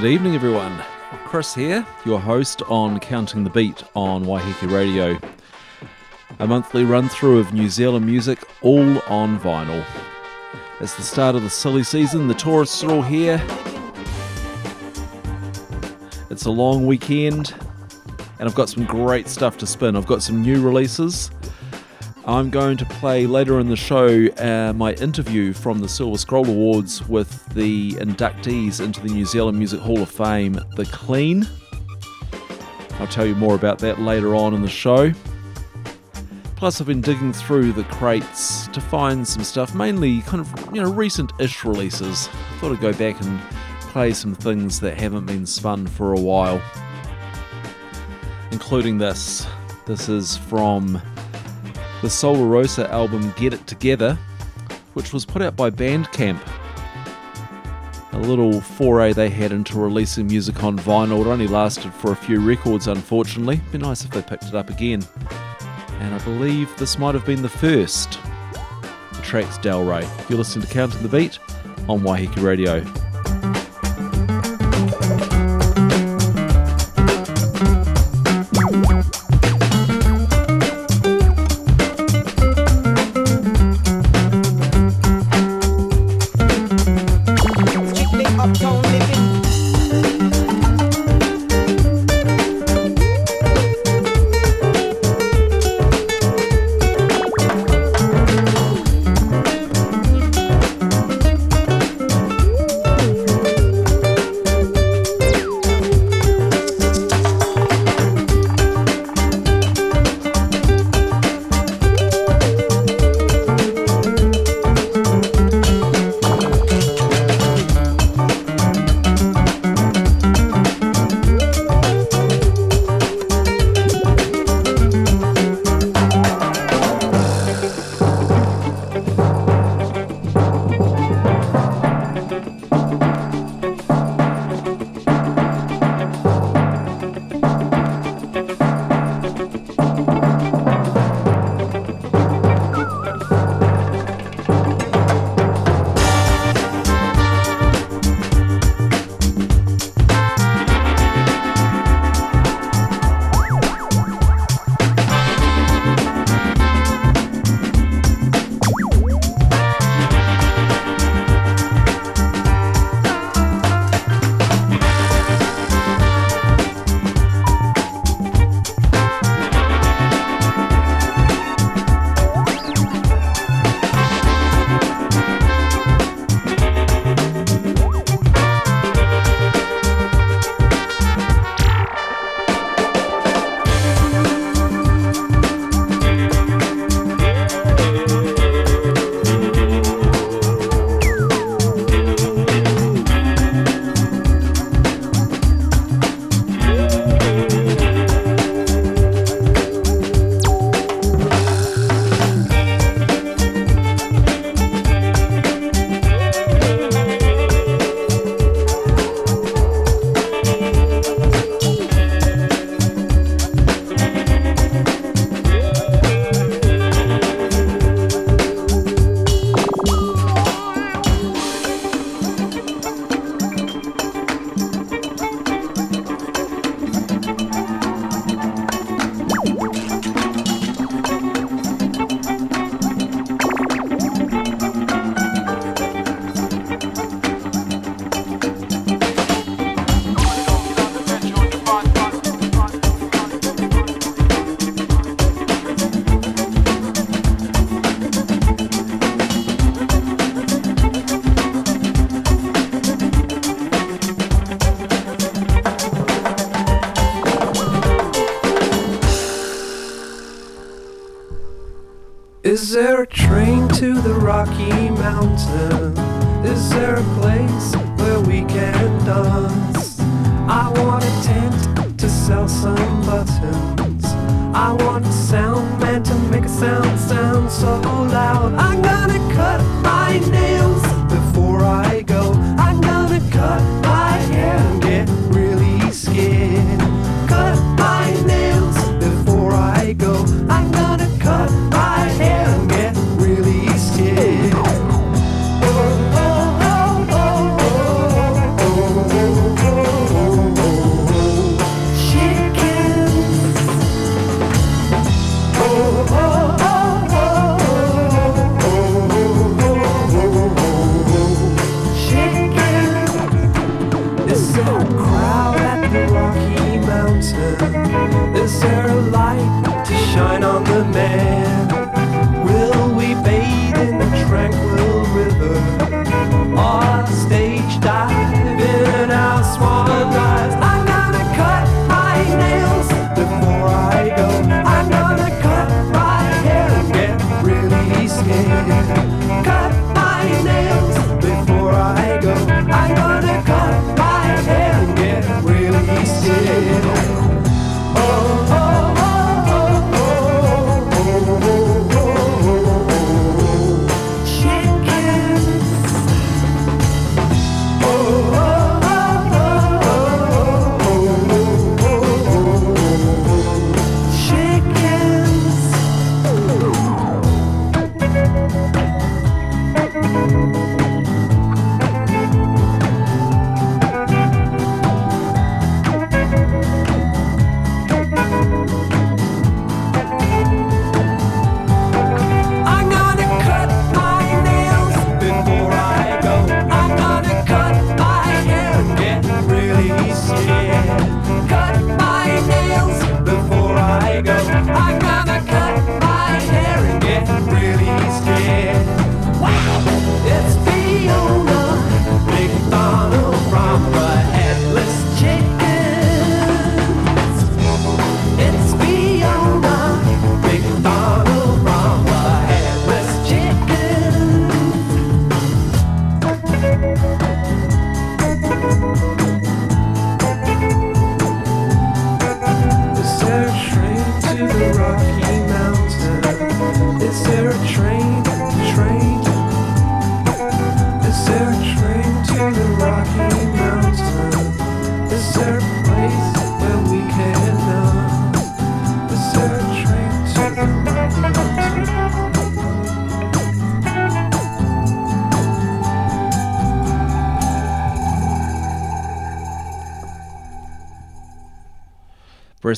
Good evening, everyone. Chris here, your host on Counting the Beat on Waiheke Radio. A monthly run through of New Zealand music, all on vinyl. It's the start of the silly season, the tourists are all here. It's a long weekend, and I've got some great stuff to spin. I've got some new releases. I'm going to play later in the show uh, my interview from the Silver Scroll Awards with the inductees into the New Zealand Music Hall of Fame, The Clean. I'll tell you more about that later on in the show. Plus, I've been digging through the crates to find some stuff, mainly kind of you know recent-ish releases. I thought I'd go back and play some things that haven't been spun for a while, including this. This is from the Solar Rosa album Get It Together, which was put out by Bandcamp. A little foray they had into releasing music on vinyl. It only lasted for a few records, unfortunately. Be nice if they picked it up again. And I believe this might have been the first. The track's Delray. You're listening to Counting the Beat on Waiheke Radio.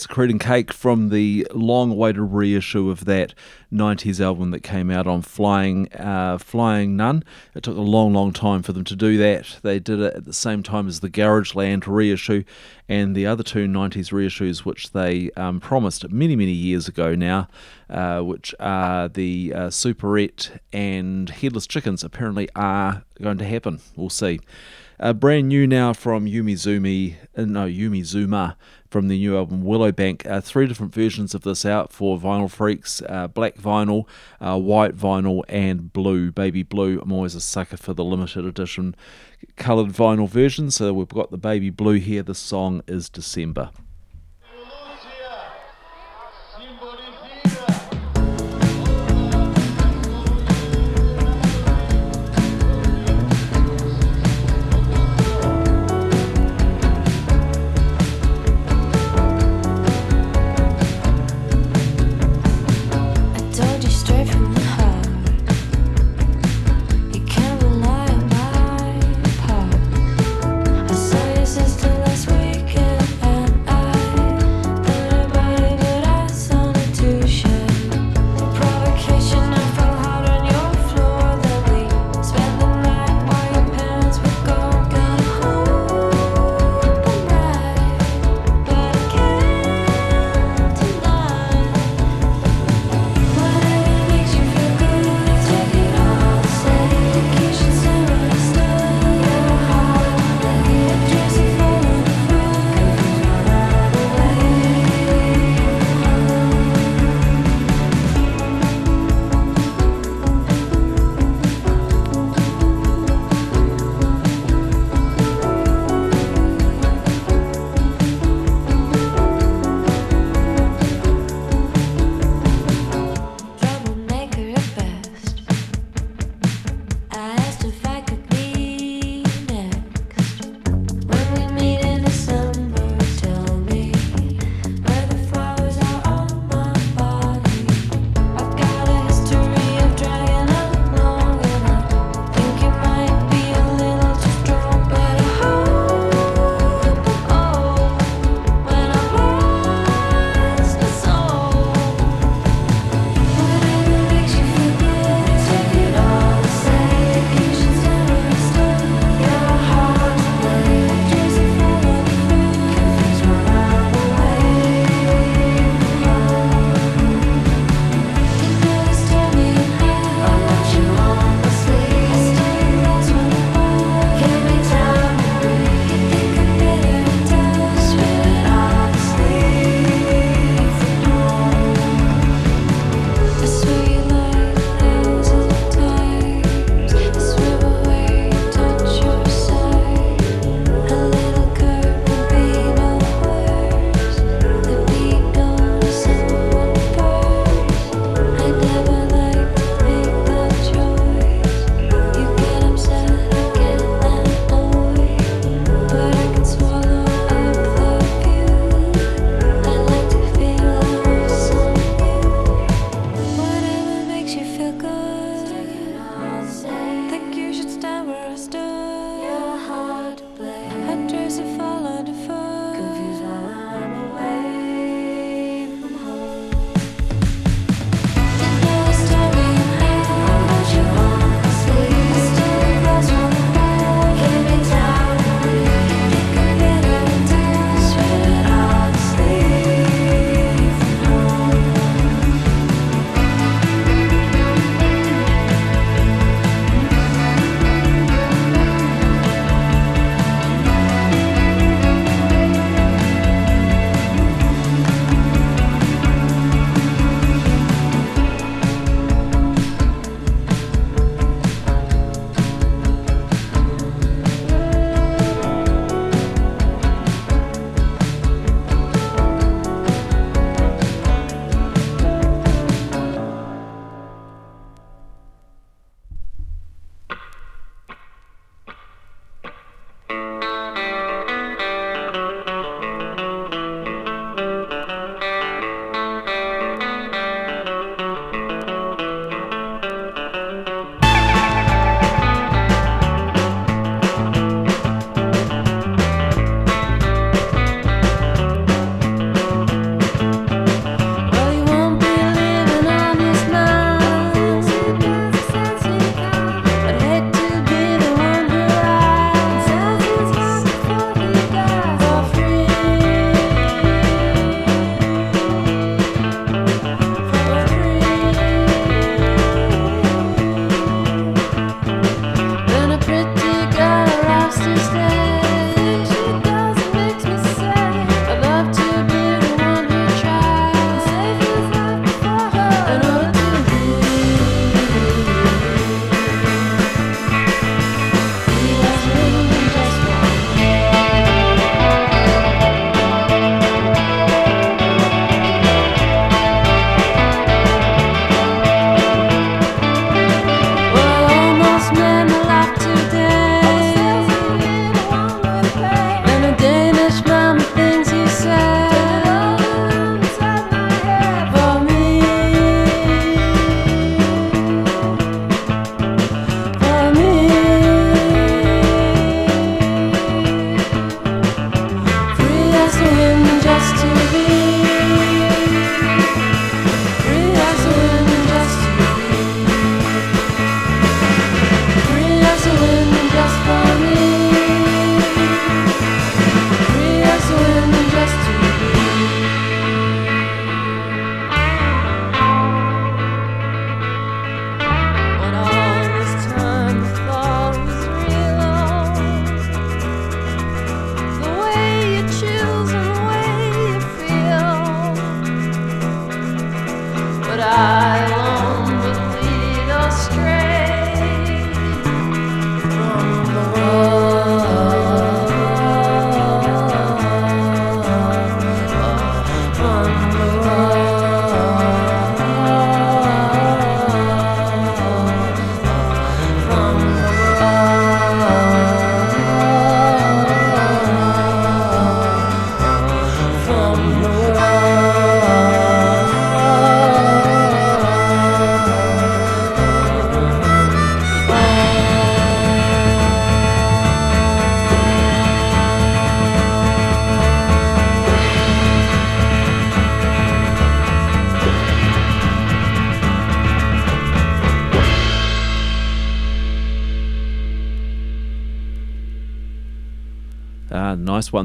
Creed and Cake from the long awaited reissue of that 90s album that came out on Flying, uh, Flying Nun. It took a long, long time for them to do that. They did it at the same time as the Garageland reissue and the other two 90s reissues, which they um, promised many, many years ago now, uh, which are the uh, Superette and Headless Chickens, apparently are going to happen. We'll see. Uh, brand new now from Yumi Zumi, uh, no, Yumi Zuma, from the new album Willowbank. Uh, three different versions of this out for vinyl freaks uh, black vinyl, uh, white vinyl, and blue. Baby blue, I'm always a sucker for the limited edition coloured vinyl version, so we've got the baby blue here. The song is December.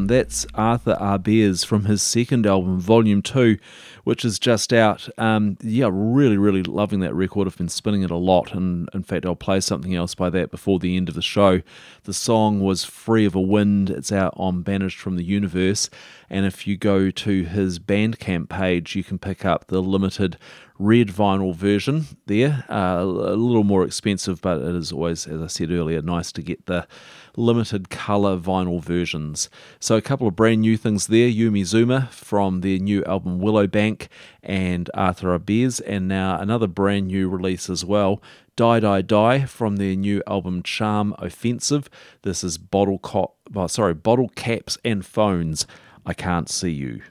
That's Arthur Ahbez from his second album, Volume 2, which is just out. Um, yeah, really, really loving that record. I've been spinning it a lot, and in fact, I'll play something else by that before the end of the show. The song was Free of a Wind. It's out on Banished from the Universe, and if you go to his Bandcamp page, you can pick up the limited red vinyl version there. Uh, a little more expensive, but it is always, as I said earlier, nice to get the limited colour vinyl versions. So, a couple of brand new things there Yumi Zuma from their new album Willowbank and Arthur Ahbez, and now another brand new release as well. Die Die Die from their new album Charm Offensive. This is Bottle Cop, oh, uh, sorry, Bottle Caps and Phones. I can't see you.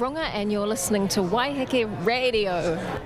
Runga, and you're listening to Waiheke Radio.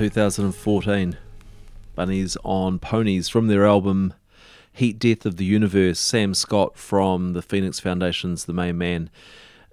2014. Bunnies on Ponies from their album Heat Death of the Universe. Sam Scott from the Phoenix Foundation's The Main Man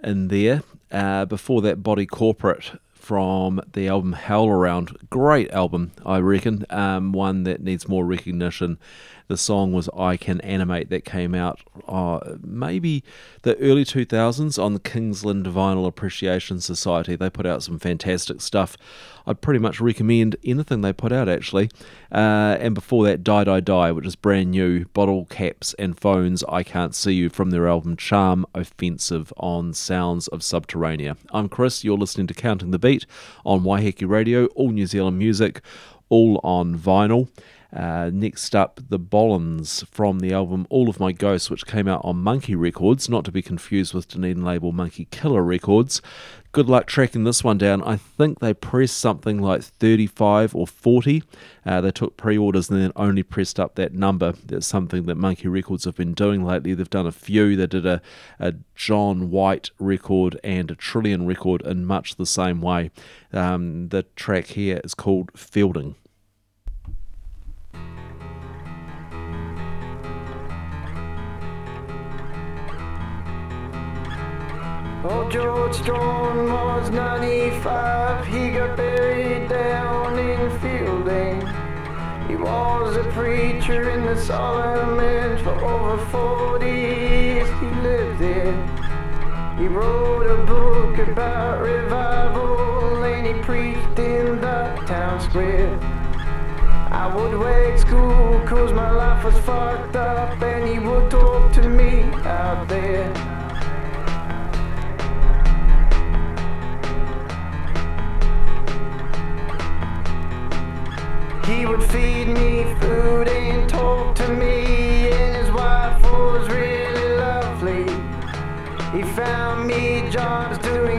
in there. Uh, before that, Body Corporate from the album Howl Around. Great album, I reckon. Um, one that needs more recognition. The song was I Can Animate that came out uh, maybe the early 2000s on the Kingsland Vinyl Appreciation Society. They put out some fantastic stuff. I'd pretty much recommend anything they put out actually. Uh, and before that, Die Die Die, which is brand new. Bottle caps and phones. I Can't See You from their album Charm Offensive on Sounds of Subterranea. I'm Chris. You're listening to Counting the Beat on Waiheke Radio, all New Zealand music, all on vinyl. Uh, next up, the Bollins from the album All of My Ghosts, which came out on Monkey Records, not to be confused with Dunedin label Monkey Killer Records. Good luck tracking this one down. I think they pressed something like 35 or 40. Uh, they took pre orders and then only pressed up that number. That's something that Monkey Records have been doing lately. They've done a few. They did a, a John White record and a Trillion record in much the same way. Um, the track here is called Feilding. Oh, George Storm was 95. He got buried down in Feilding. He was a preacher in the Solomons for over 40 years. He lived there. He wrote a book about revival and he preached in the town square. I would wait school cause my life was fucked up and he would talk to me out there. He would feed me food and talk to me, and his wife was really lovely. He found me jobs doing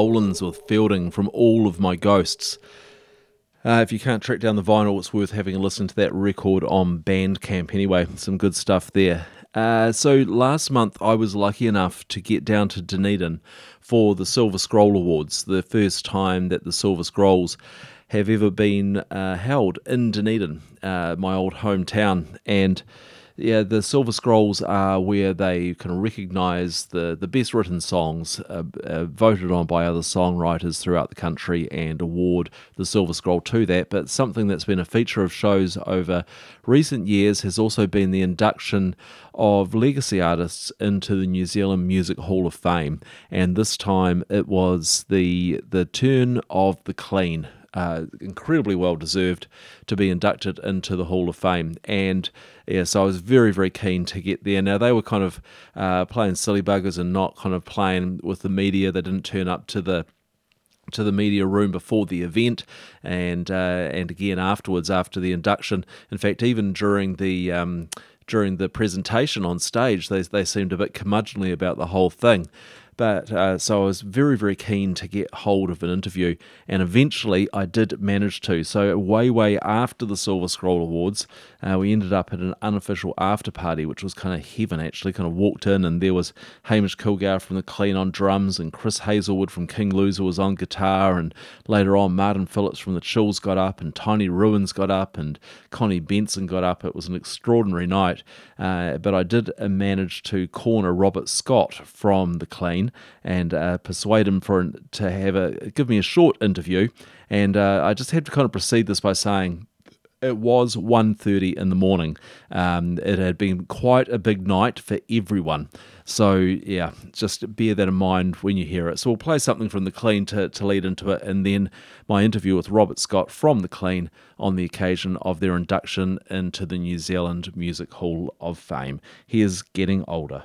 Bolins with Feilding from All of My Ghosts. Uh, if you can't track down the vinyl, it's worth having a listen to that record on Bandcamp anyway. Some good stuff there. Uh, so last month I was lucky enough to get down to Dunedin for the Silver Scroll Awards, the first time that the Silver Scrolls have ever been uh, held in Dunedin, uh, my old hometown. And yeah, the Silver Scrolls are where they can recognise the, the best written songs uh, uh, voted on by other songwriters throughout the country and award the Silver Scroll to that. But something that's been a feature of shows over recent years has also been the induction of legacy artists into the New Zealand Music Hall of Fame. And this time it was the the turn of the Clean uh, incredibly well deserved to be inducted into the Hall of Fame. And yeah, so I was very, very keen to get there. Now, they were kind of uh, playing silly buggers and not kind of playing with the media. They didn't turn up to the to the media room before the event and uh, and again afterwards after the induction. In fact, even during the um, during the presentation on stage, they they seemed a bit curmudgeonly about the whole thing. But uh, so I was very, very keen to get hold of an interview, and eventually I did manage to. So, way, way after the Silver Scroll Awards, uh, we ended up at an unofficial after party, which was kind of heaven actually. Kind of walked in, and there was Hamish Kilgour from the Clean on drums, and Chris Heazlewood from King Loser was on guitar, and later on, Martin Phillips from the Chills got up, and Tiny Ruins got up, and Connie Benson got up. It was an extraordinary night, uh, but I did uh, manage to corner Robert Scott from the Clean and uh, persuade him for to have a give me a short interview. And uh, I just had to kind of proceed this by saying it was 1.30 in the morning. Um, it had been quite a big night for everyone. So, yeah, just bear that in mind when you hear it. So, we'll play something from The Clean to, to lead into it, and then my interview with Robert Scott from The Clean on the occasion of their induction into the New Zealand Music Hall of Fame. He is getting older.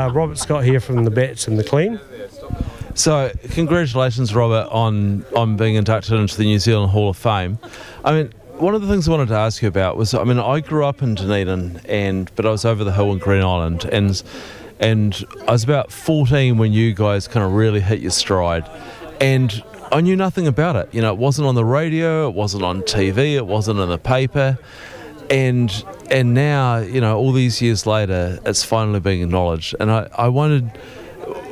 Uh, Robert Scott here from the Bats and the Clean. So, congratulations, Robert, on on being inducted into the New Zealand Hall of Fame. I mean, one of the things I wanted to ask you about was, I mean, I grew up in Dunedin, and but I was over the hill in Green Island, and and I was about 14 when you guys kind of really hit your stride, and I knew nothing about it. You know, it wasn't on the radio, it wasn't on TV, it wasn't in the paper, and and now, you know, all these years later, it's finally being acknowledged, and I I wondered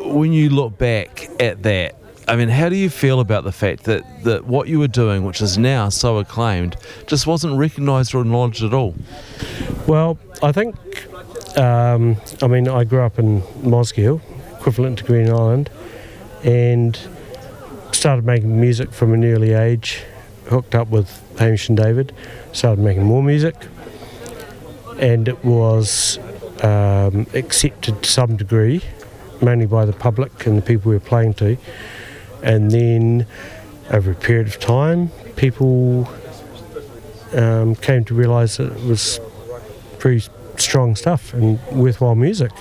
when you look back at that, I mean, how do you feel about the fact that, that what you were doing, which is now so acclaimed, just wasn't recognised or acknowledged at all? Well, I think, um, I mean, I grew up in Mosgiel, equivalent to Green Island, and started making music from an early age, hooked up with Hamish and David, started making more music, and it was um, accepted to some degree, mainly by the public and the people we were playing to. And then, over a period of time, people um, came to realise that it was pretty strong stuff and worthwhile music.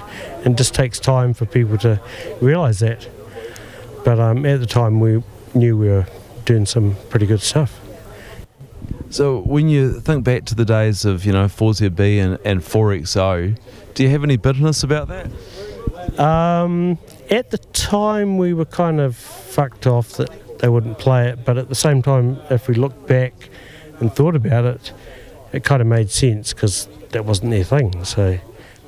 And it just takes time for people to realise that. But um, at the time, we knew we were doing some pretty good stuff. So when you think back to the days of, you know, 4ZB and, and 4XO, do you have any bitterness about that? Um, at the time, we were kind of fucked off that they wouldn't play it, but at the same time, if we looked back and thought about it, it kind of made sense because that wasn't their thing. So,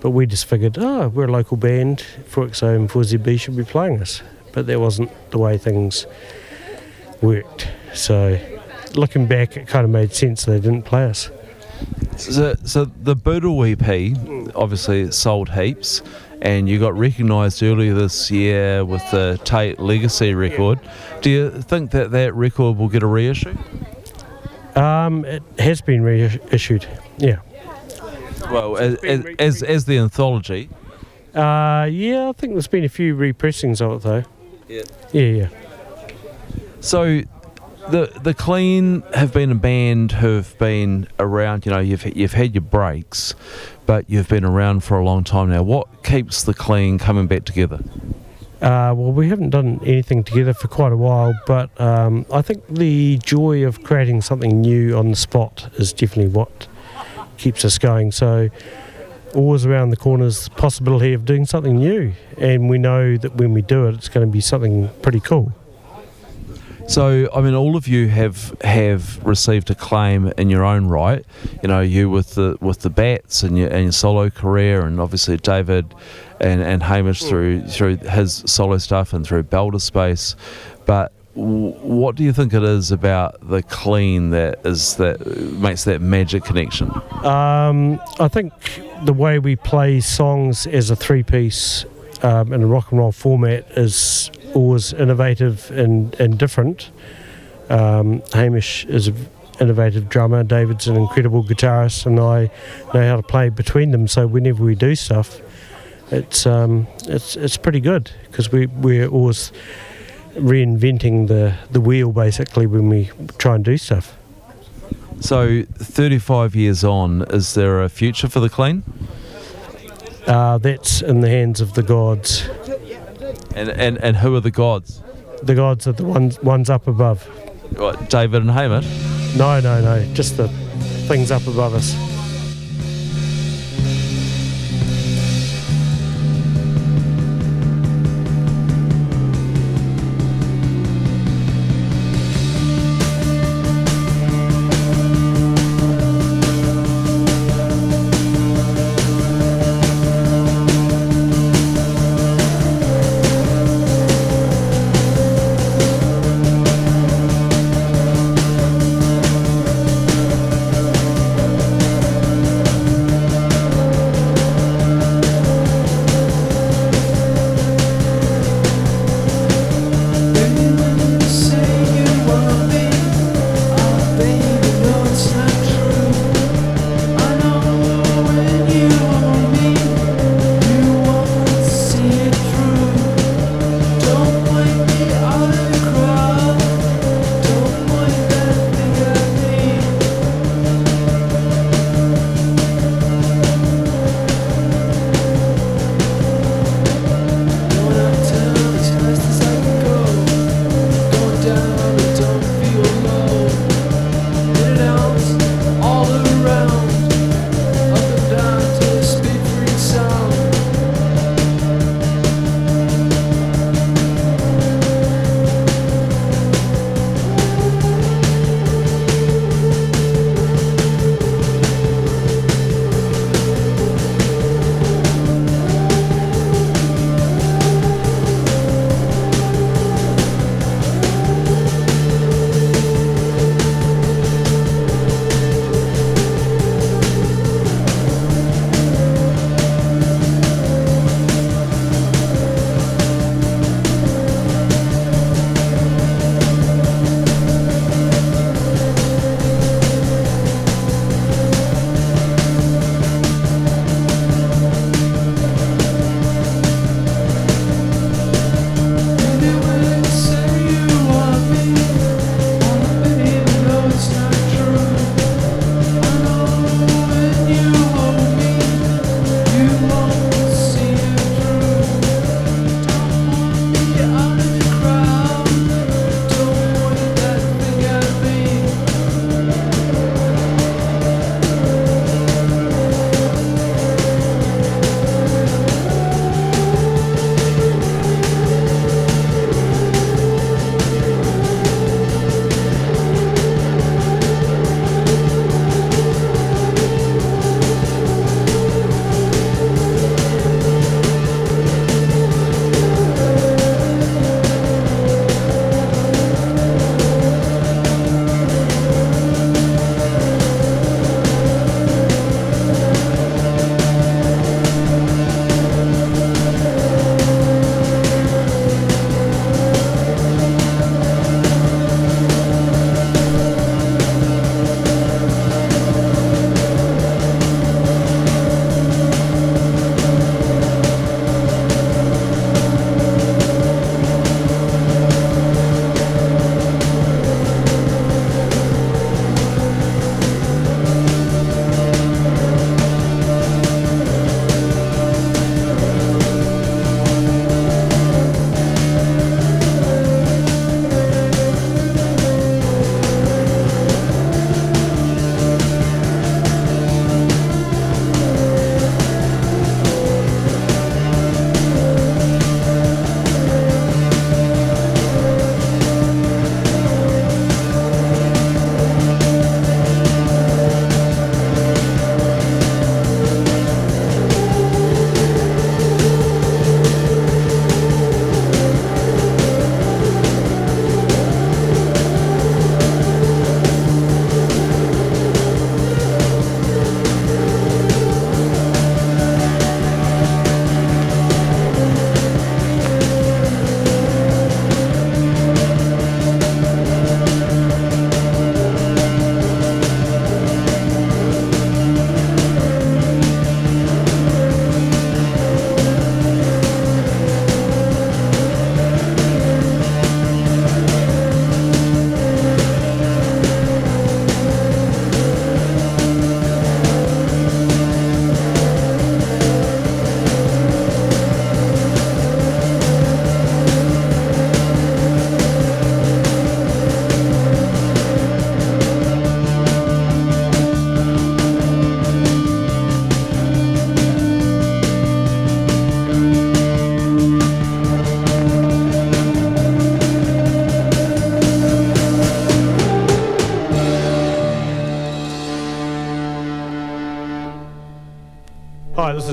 but we just figured, oh, we're a local band, 4XO and 4ZB should be playing us, but that wasn't the way things worked. So, looking back, it kind of made sense they didn't play us. So, so the Boodle EP obviously sold heaps, and you got recognised earlier this year with the Taite Legacy record. Do you think that that record will get a reissue? Um, it has been reissued, yeah. Well, as, as, as, as the anthology. Uh, yeah, I think there's been a few repressings of it though. Yeah. Yeah, yeah. So, the the Clean have been a band who've been around. You know, you've you've had your breaks, but you've been around for a long time now. What keeps the Clean coming back together? Uh, well, we haven't done anything together for quite a while, but um, I think the joy of creating something new on the spot is definitely what keeps us going. So, always around the corner is the possibility of doing something new, and we know that when we do it, it's going to be something pretty cool. So, I mean, all of you have have received acclaim in your own right. You know, you with the with the bats and your and your solo career, and obviously David and, and Hamish through through his solo stuff and through Bailter Space. But what do you think it is about the clean that is that makes that magic connection? Um, I think the way we play songs as a three piece um, in a rock and roll format is always innovative and, and different. Um, Hamish is an innovative drummer, David's an incredible guitarist, and I know how to play between them. So whenever we do stuff, it's um, it's it's pretty good because we we're always reinventing the the wheel basically when we try and do stuff. So, 35 years on, is there a future for the clean? Uh, that's in the hands of the gods. And and, and who are the gods? The gods are the ones ones up above. What, David and Hamish? No, no, no, just the things up above us.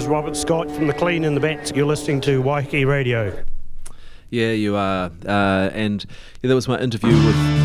Robert Scott from The Clean and the Bats. You're listening to Waiheke Radio. Yeah, you are. Uh, and yeah, that was my interview with.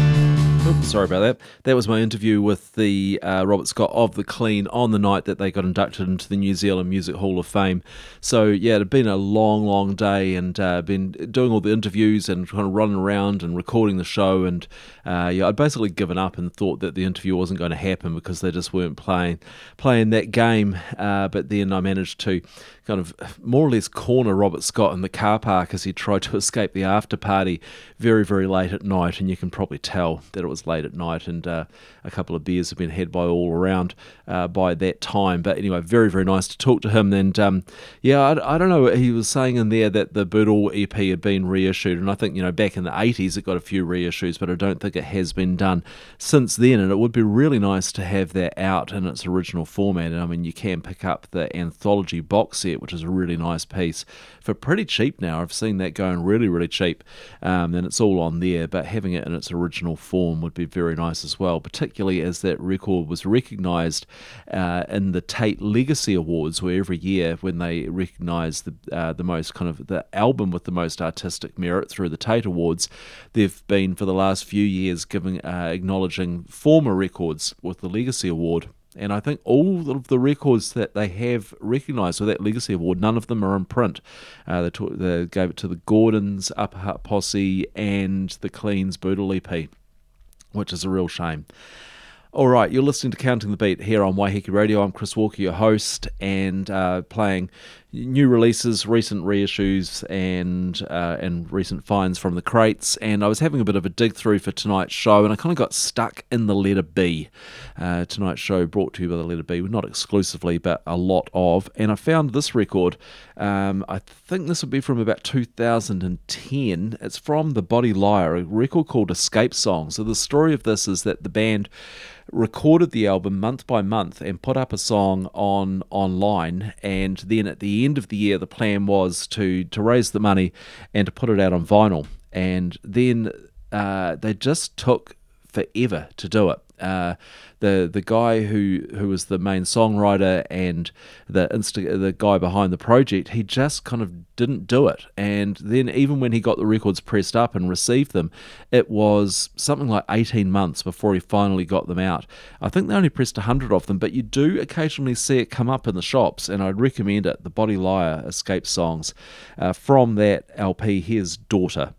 Sorry about that. That was my interview with the uh, Robert Scott of the Clean on the night that they got inducted into the New Zealand Music Hall of Fame. So yeah, it had been a long, long day, and uh, been doing all the interviews and kind of running around and recording the show. And uh, yeah, I'd basically given up and thought that the interview wasn't going to happen because they just weren't playing playing that game. Uh, but then I managed to kind of more or less corner Robert Scott in the car park as he tried to escape the after party very, very late at night. And you can probably tell that it was late at night, and uh, a couple of beers have been had by all around uh, by that time. But anyway, very, very nice to talk to him. And um, yeah, I, I don't know, he was saying in there that the Boodle EP had been reissued, and I think, you know, back in the 80s it got a few reissues, but I don't think it has been done since then. And it would be really nice to have that out in its original format. And I mean, you can pick up the anthology box set, which is a really nice piece, for pretty cheap now. I've seen that going really, really cheap, um, and it's all on there. But having it in its original form would be very nice as well, particularly as that record was recognised uh, in the Taite Legacy Awards, where every year when they recognise the uh, the most kind of the album with the most artistic merit through the Taite Awards, they've been for the last few years giving uh, acknowledging former records with the Legacy Award. And I think all of the records that they have recognised with that Legacy Award, none of them are in print. Uh, they, they gave it to the Gordons, Upper Hut Posse, and the Cleans Boodle EP, which is a real shame. All right, you're listening to Counting the Beat here on Waiheke Radio. I'm Chris Walker, your host, and uh, playing new releases, recent reissues, and uh, and recent finds from the crates. And I was having a bit of a dig through for tonight's show, and I kind of got stuck in the letter B. Uh, tonight's show brought to you by the letter B, not exclusively, but a lot of. And I found this record. Um, I think this would be from about 2010. It's from The Body Liar, a record called Escape Song. So the story of this is that the band recorded the album month by month and put up a song on online and then at the end of the year the plan was to to raise the money and to put it out on vinyl. And then uh, they just took forever to do it uh, the the guy who who was the main songwriter and the insta- the guy behind the project, he just kind of didn't do it. And then even when he got the records pressed up and received them, it was something like 18 months before he finally got them out. I think they only pressed 100 of them, but you do occasionally see it come up in the shops, and I'd recommend it. The Body Liar Escape Songs uh, from that LP. Here's Daughter.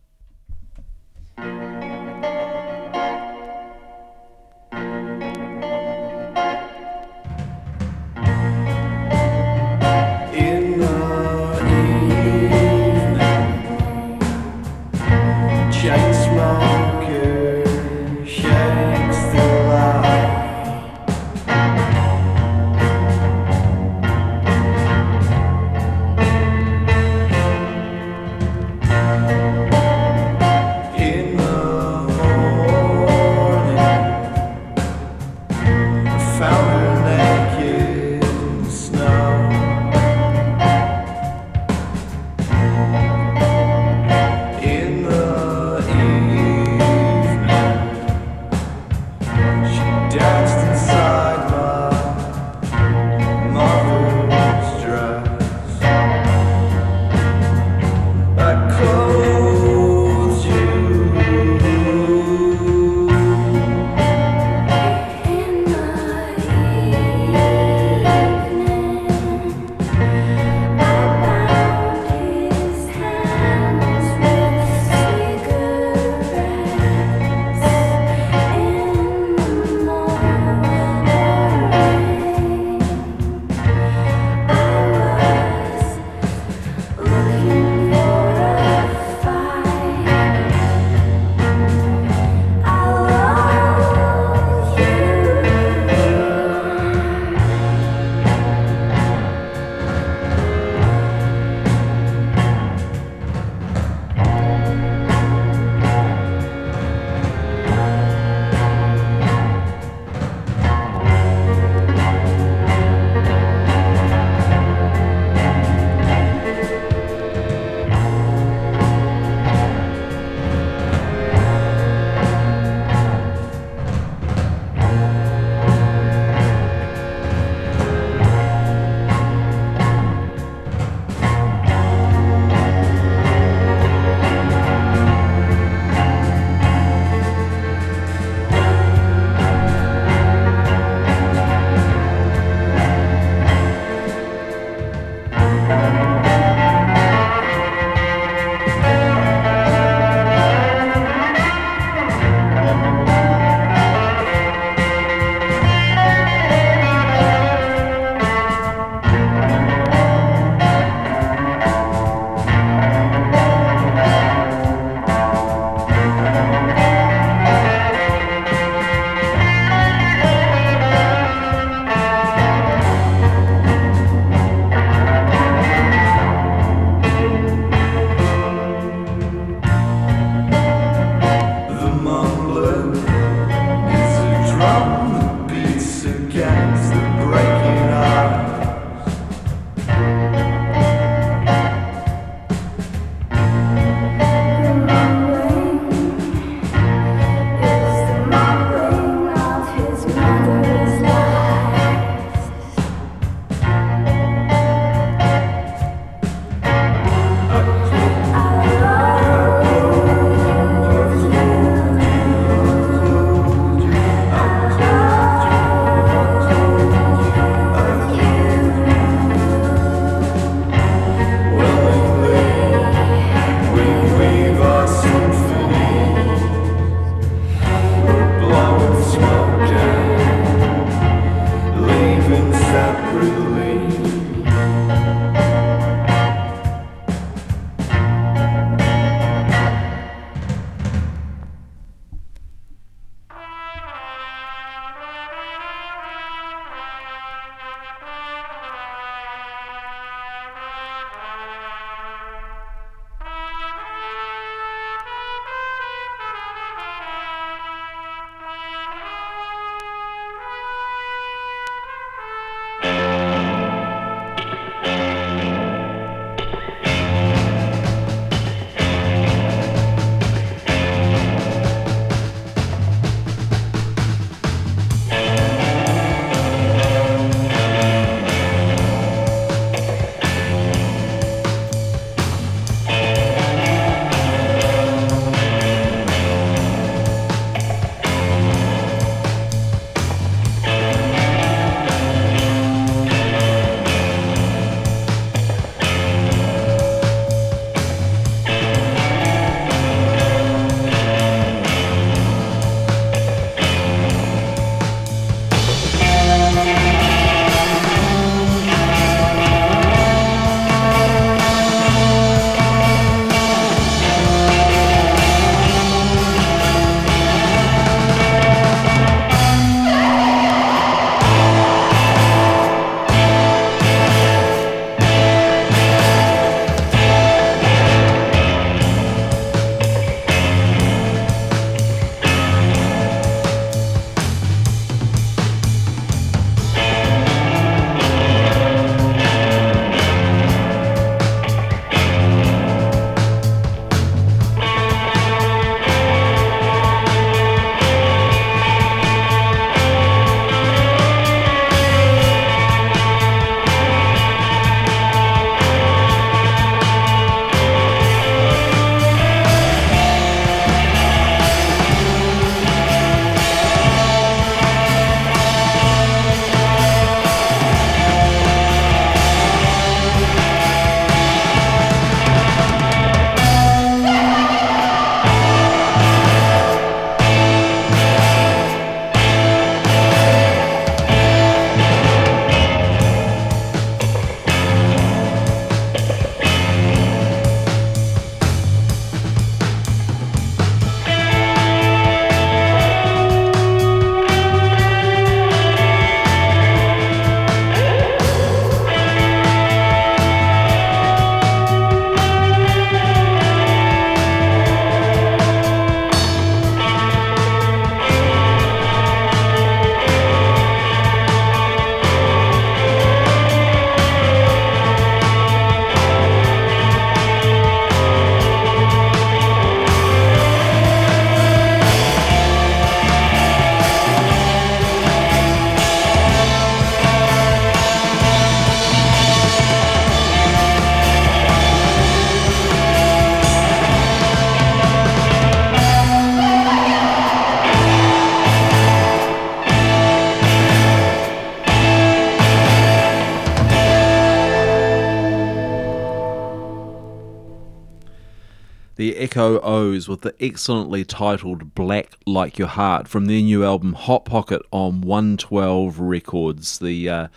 Echo O's with the excellently titled Black Like Your Heart from their new album Hot Pocket on 112 Records. The uh,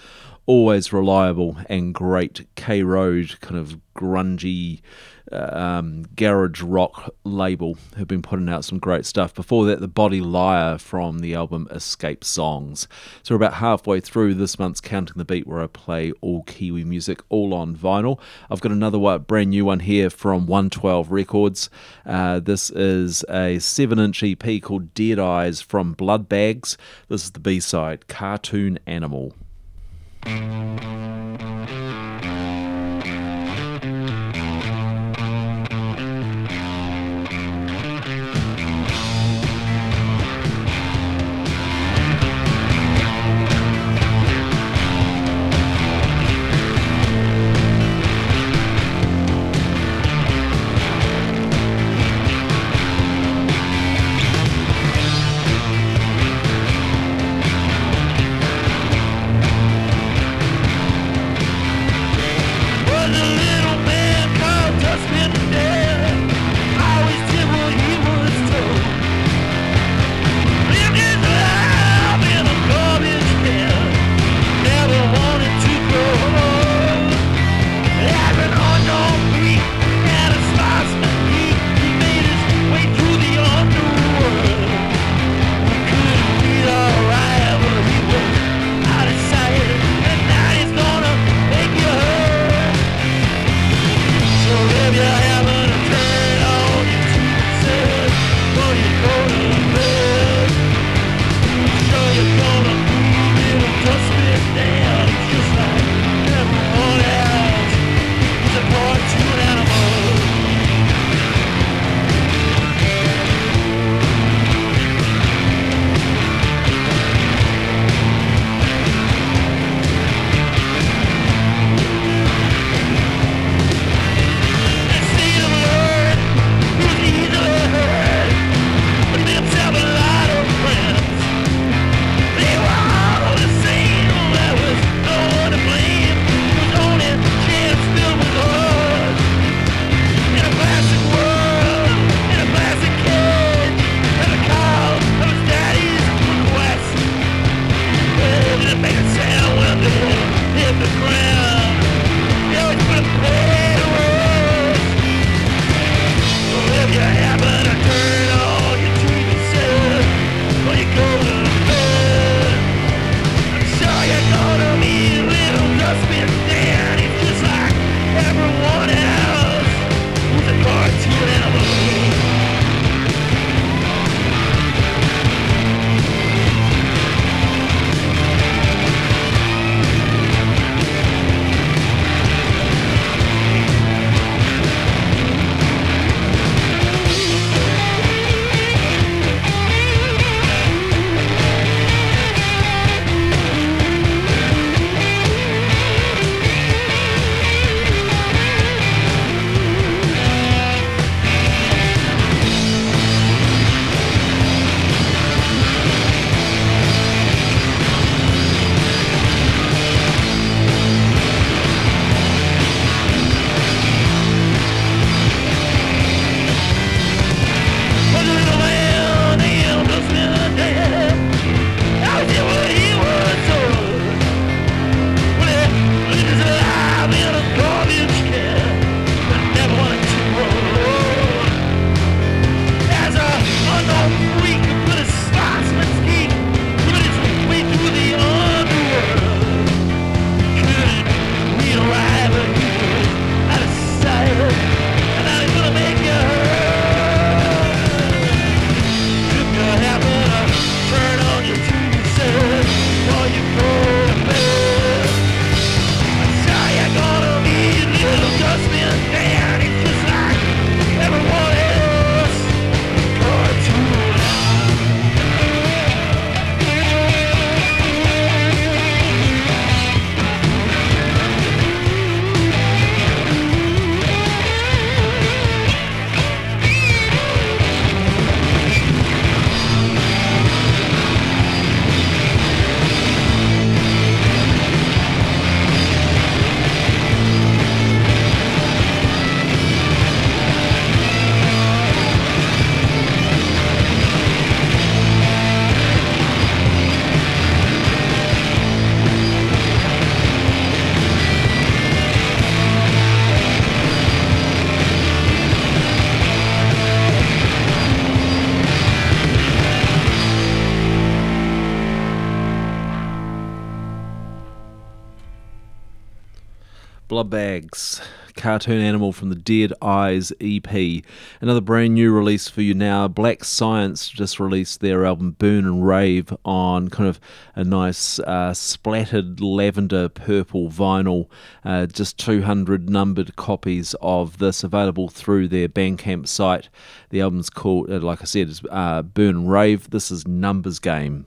always reliable and great K Road kind of grungy uh, um, garage rock label who've been putting out some great stuff. Before that, The Body Liar from the album Escape Songs. So we're about halfway through this month's Counting the Beat where I play all Kiwi music, all on vinyl. I've got another one, brand new one here from 112 Records. Uh, this is a 7 inch EP called Dead Eyes from Blood Bags. This is the B side, Cartoon Animal. Dead cartoon animal from the Dead Eyes EP. Another brand new release for you now. Black Science just released their album Burn and Rave on kind of a nice uh, splattered lavender purple vinyl. Uh, just 200 numbered copies of this available through their Bandcamp site. The album's called, uh, like I said, uh, Burn and Rave. This is Numbers Game.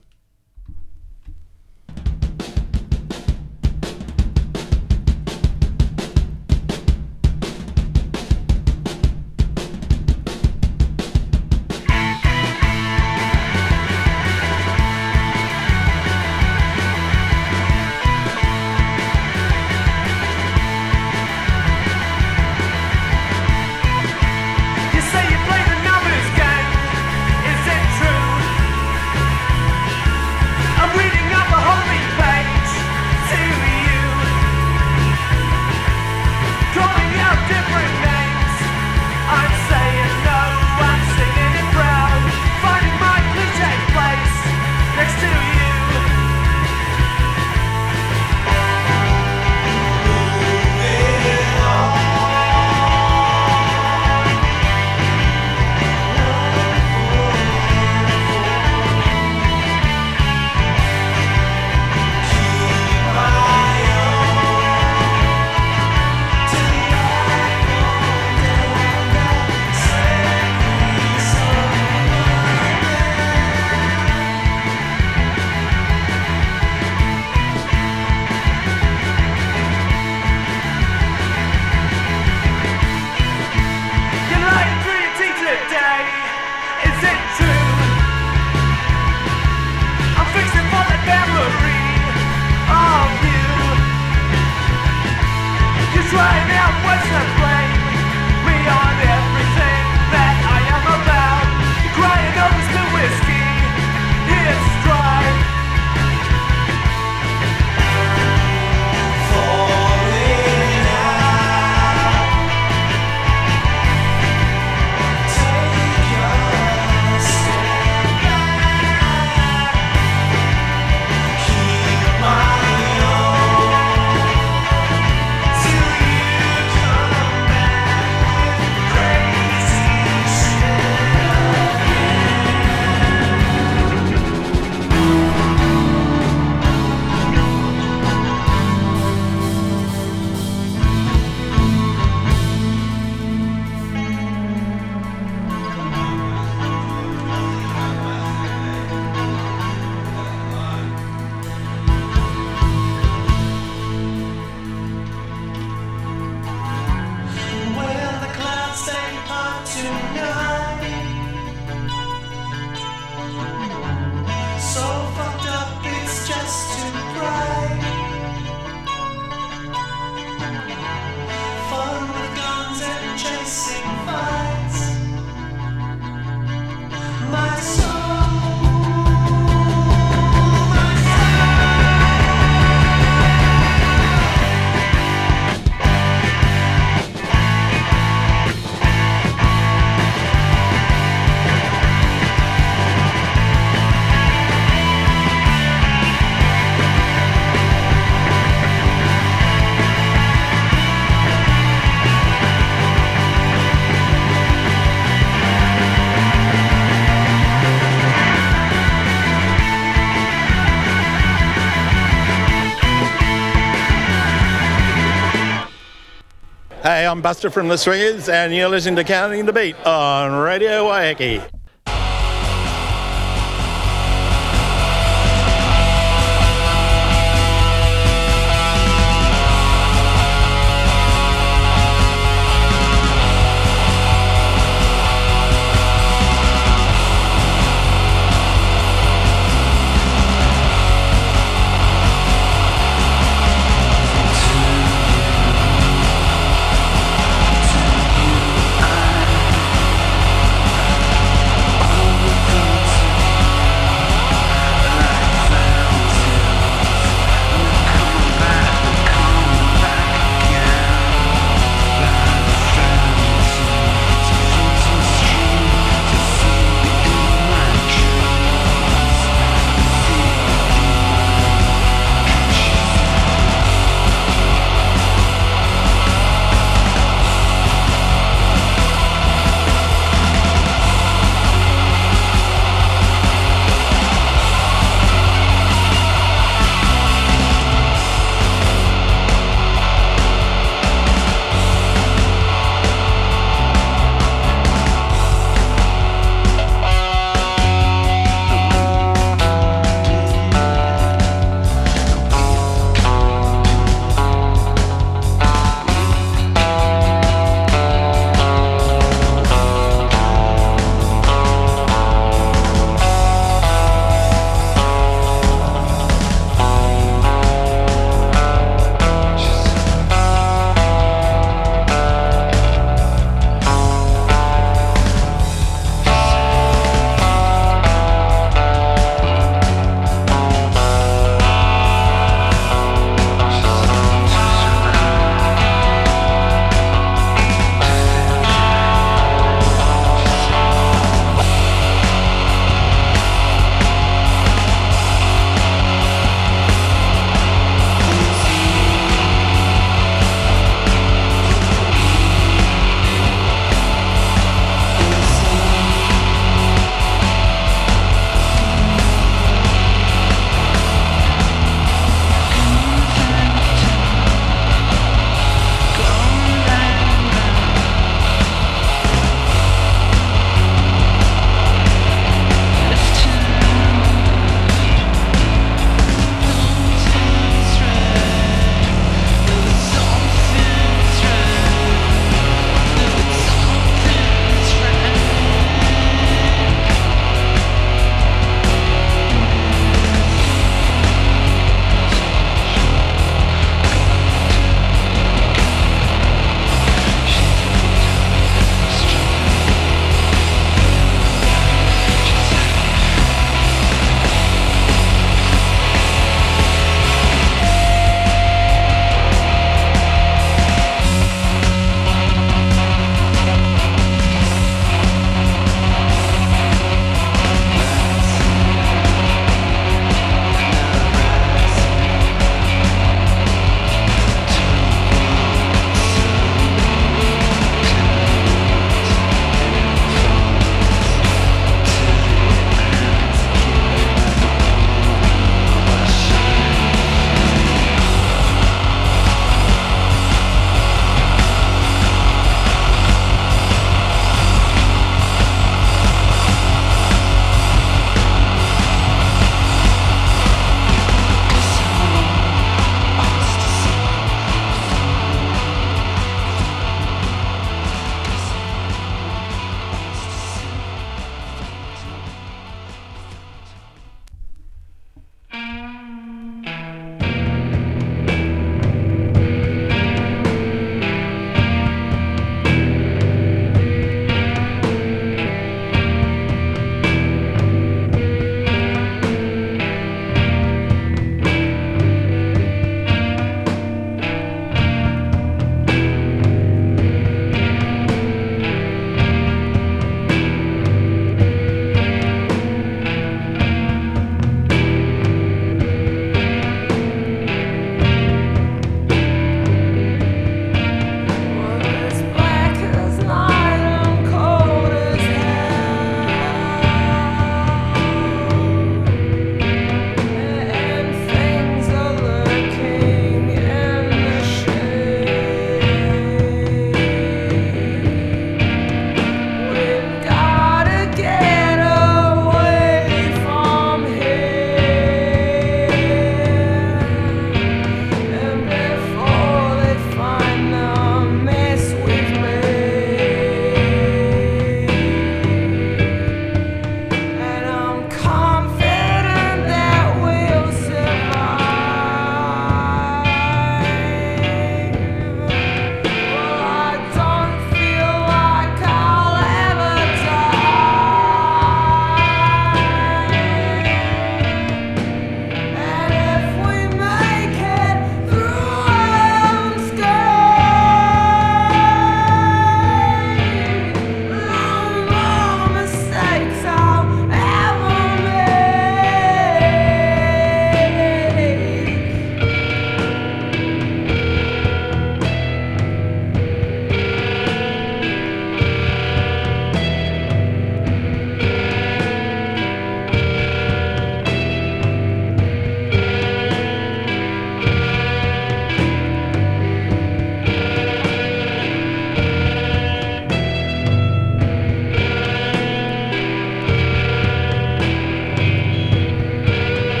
I'm Buster from The Swingers, and you're listening to Counting the Beat on Radio Waiheke.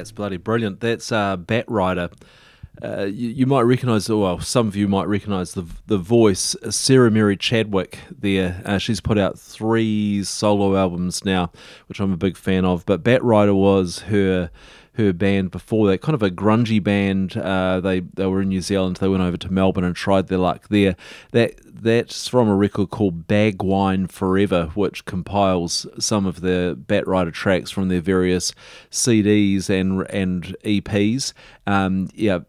That's bloody brilliant. That's uh, Bat Rider. Uh, you, you might recognise, well, some of you might recognise the the voice, uh, Sarah Mary Chadwick. There, uh, she's put out three solo albums now, which I'm a big fan of. But Bat Rider was her her band before that, kind of a grungy band. Uh, they they were in New Zealand. They went over to Melbourne and tried their luck there. That that's from a record called Bag Wine Forever, which compiles some of the Bat Rider tracks from their various CDs and and EPs. Um, yeah,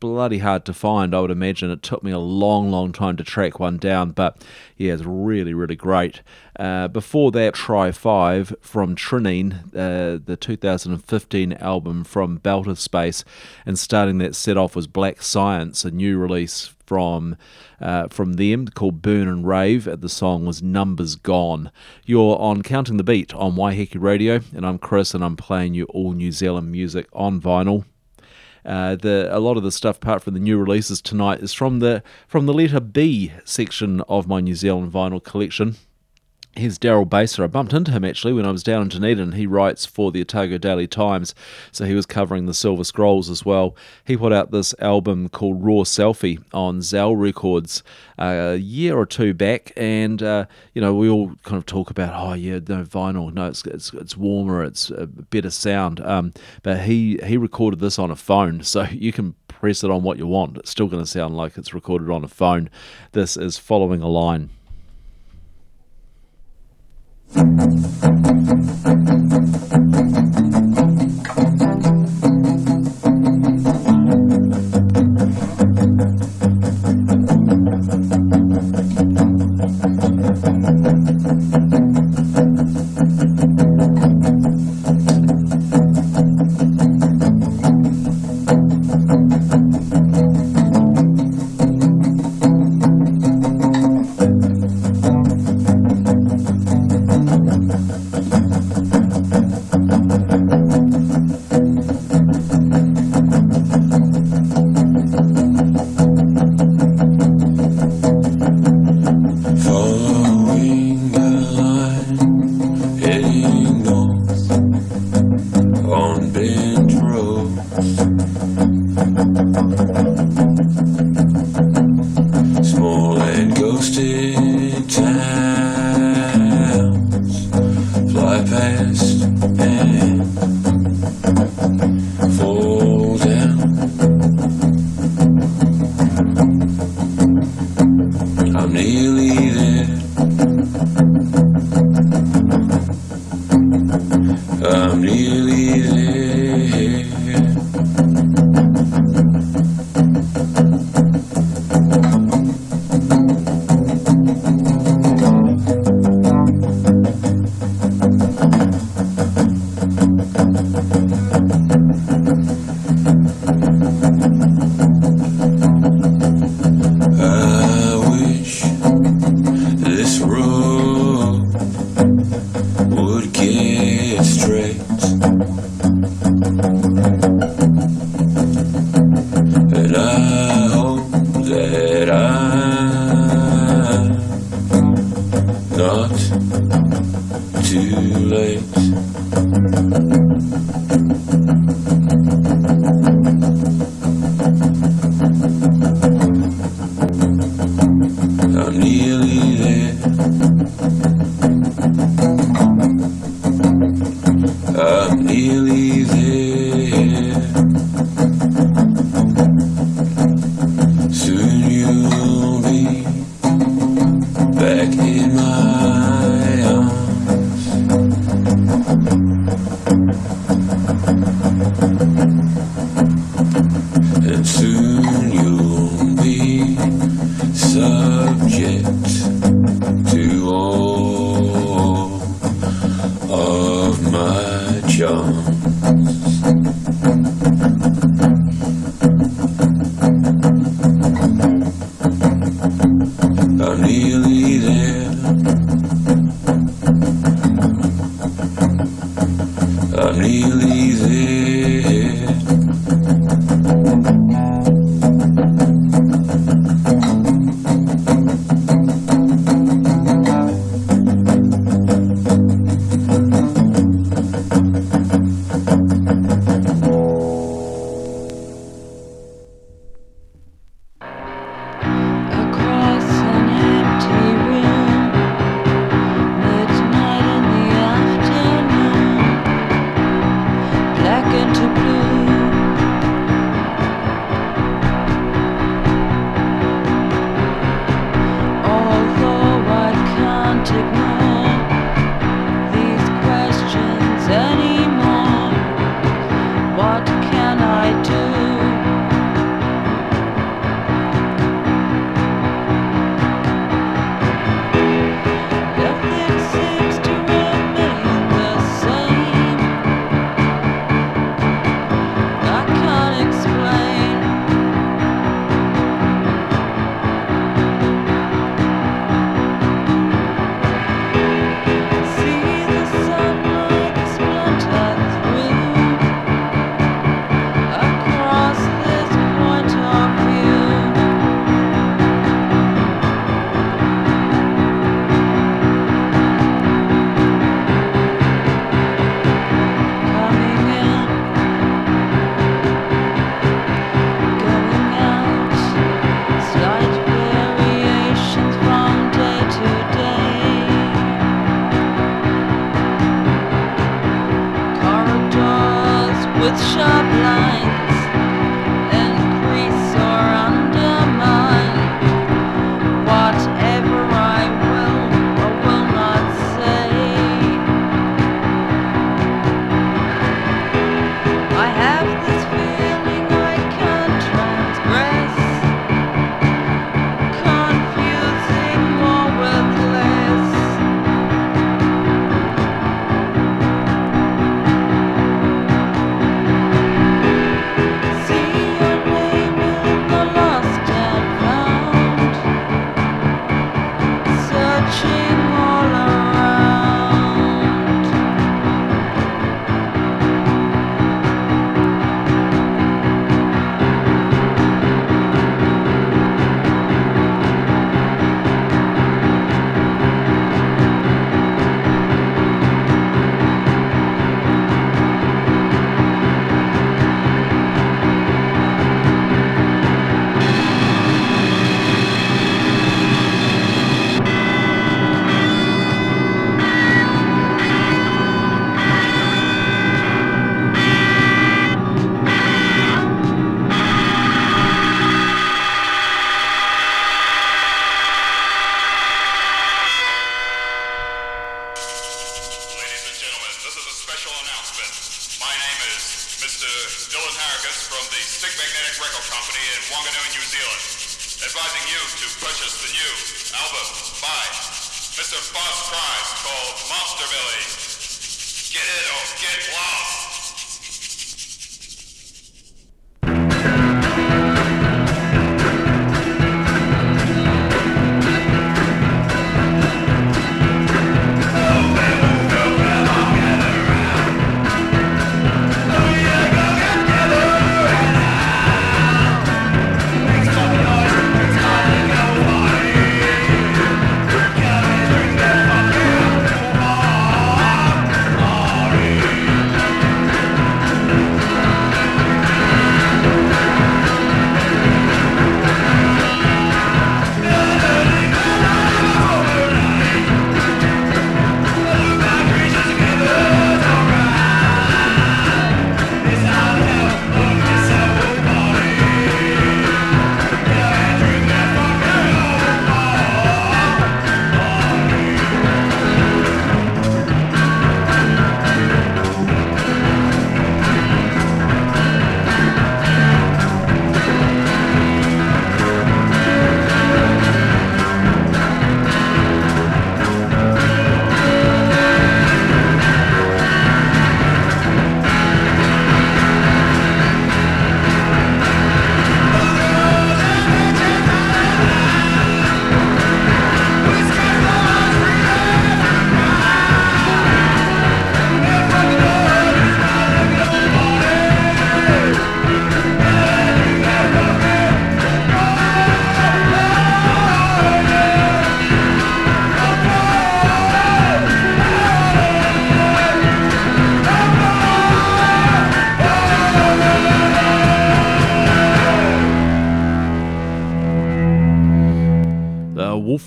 bloody hard to find. I would imagine it took me a long, long time to track one down, but yeah, it's really, really great. Uh, before that, Try Five from Trinine, uh, the 2015 album from Bailter Space, and starting that set off was Black Science, a new release from uh, from them called Burn and Rave. The song was Numbers Gone. You're on Counting the Beat on Waiheke Radio, and I'm Chris, and I'm playing you all New Zealand music on vinyl. Uh, the a lot of the stuff apart from the new releases tonight is from the from the letter B section of my New Zealand vinyl collection. Here's Daryl Baser. I bumped into him actually when I was down in Dunedin. He writes for the Otago Daily Times, so he was covering the Silver Scrolls as well. He put out this album called Raw Selfie on Zell Records uh, a year or two back, and uh, you know we all kind of talk about, oh yeah, no vinyl, no, it's it's, it's warmer, it's a better sound. Um, but he he recorded this on a phone, so you can press it on what you want. It's still going to sound like it's recorded on a phone. This is following a line. Thank you.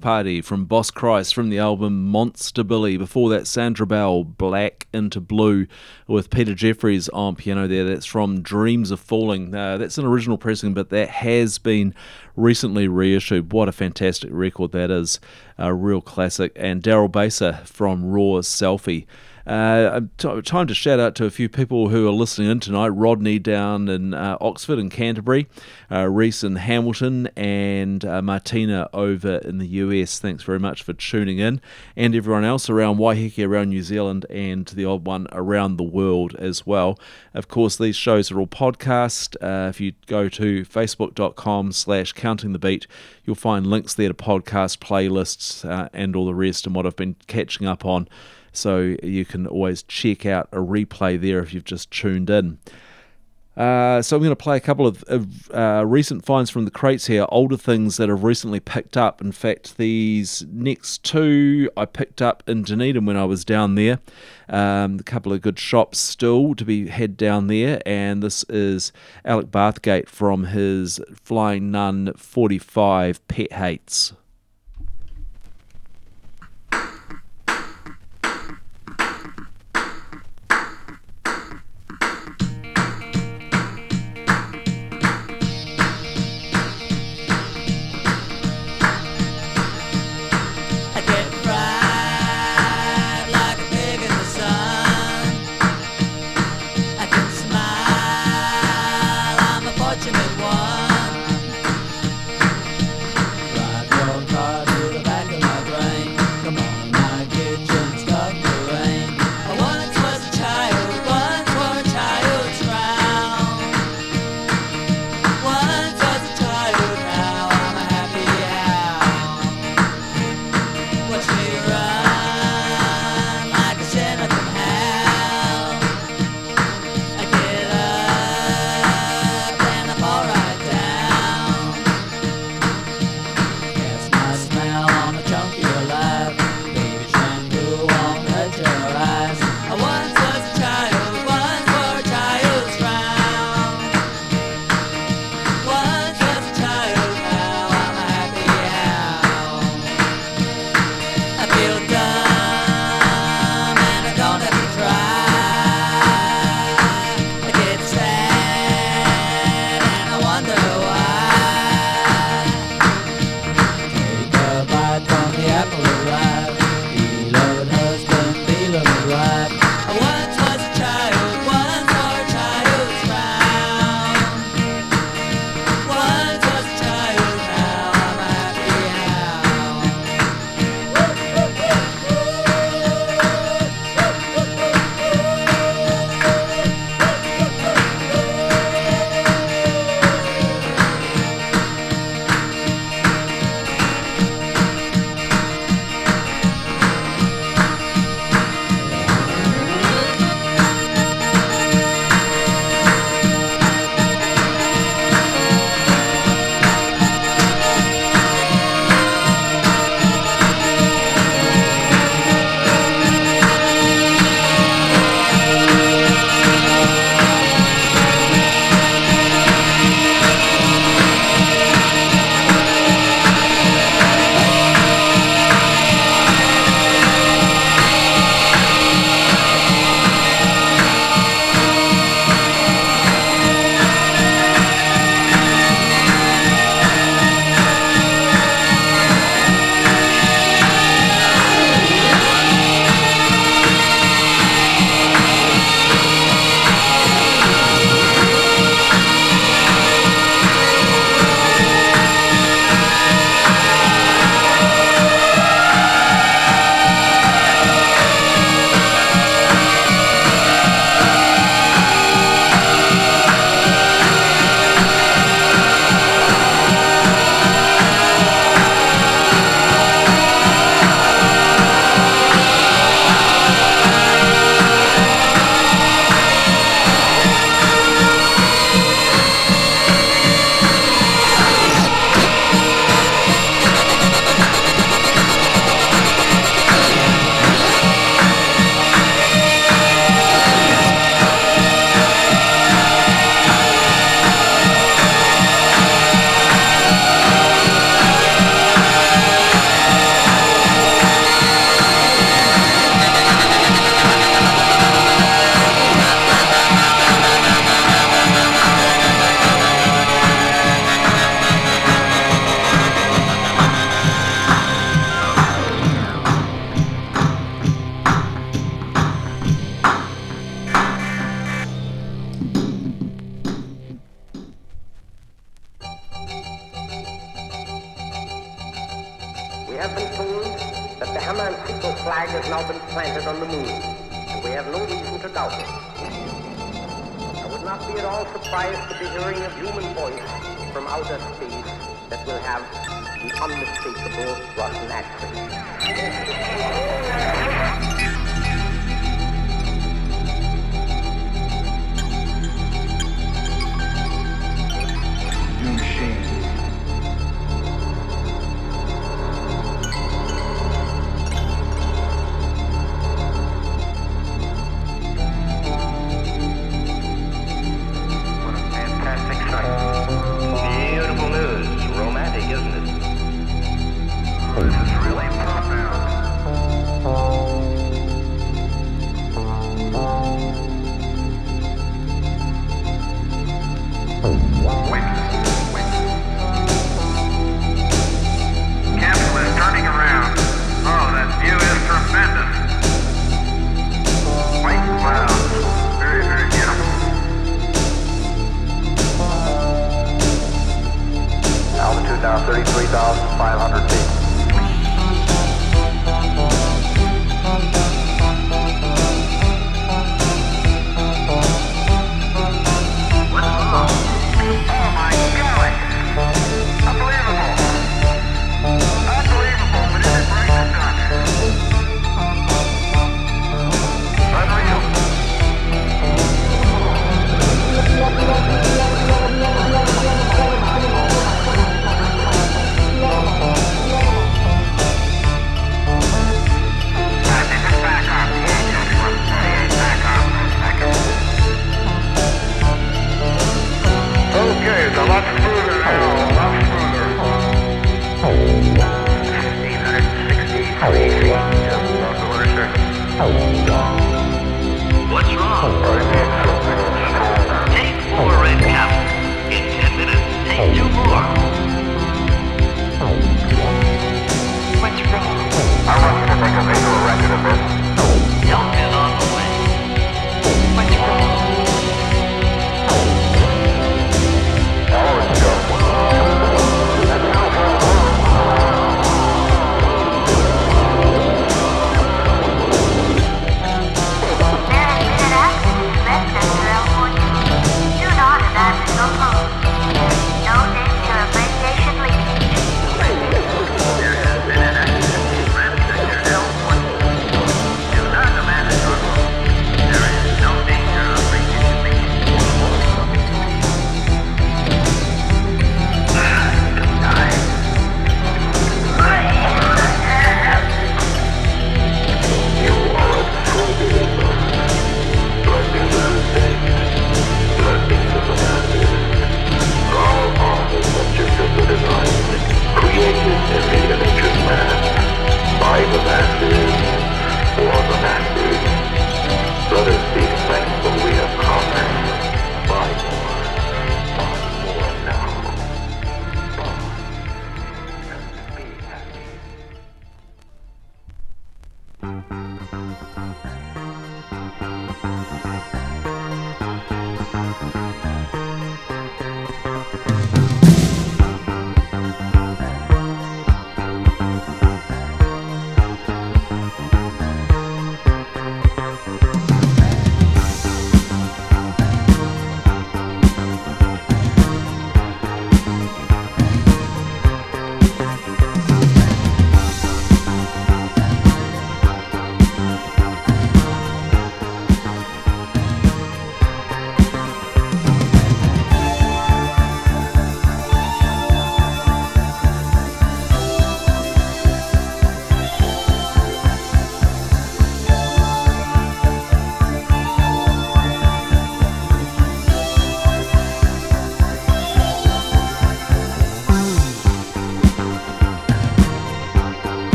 Party from Boss Christ from the album Monster Billy. Before that, Sandra Bell, Black into Blue, with Peter Jefferies on piano there. That's from Dreams of Falling. Uh, that's an original pressing, but that has been recently reissued. What a fantastic record that is. A real classic. And Daryl Baser from Raw Selfie. Uh, t- time to shout out to a few people who are listening in tonight. Rodney down in uh, Oxford and Canterbury, uh, Reese in Hamilton, and uh, Martina over in the US. Thanks very much for tuning in. And everyone else around Waiheke, around New Zealand, and the odd one around the world as well. Of course, these shows are all podcast. Uh, if you go to facebook.com slash counting the beat, you'll find links there to podcast playlists uh, and all the rest and what I've been catching up on so you can always check out a replay there if you've just tuned in. Uh, so I'm going to play a couple of, of uh, recent finds from the crates here, older things that I've recently picked up. In fact, these next two I picked up in Dunedin when I was down there. Um, a couple of good shops still to be had down there, and this is Alec Bathgate from his Flying Nun 45 Pet Hates.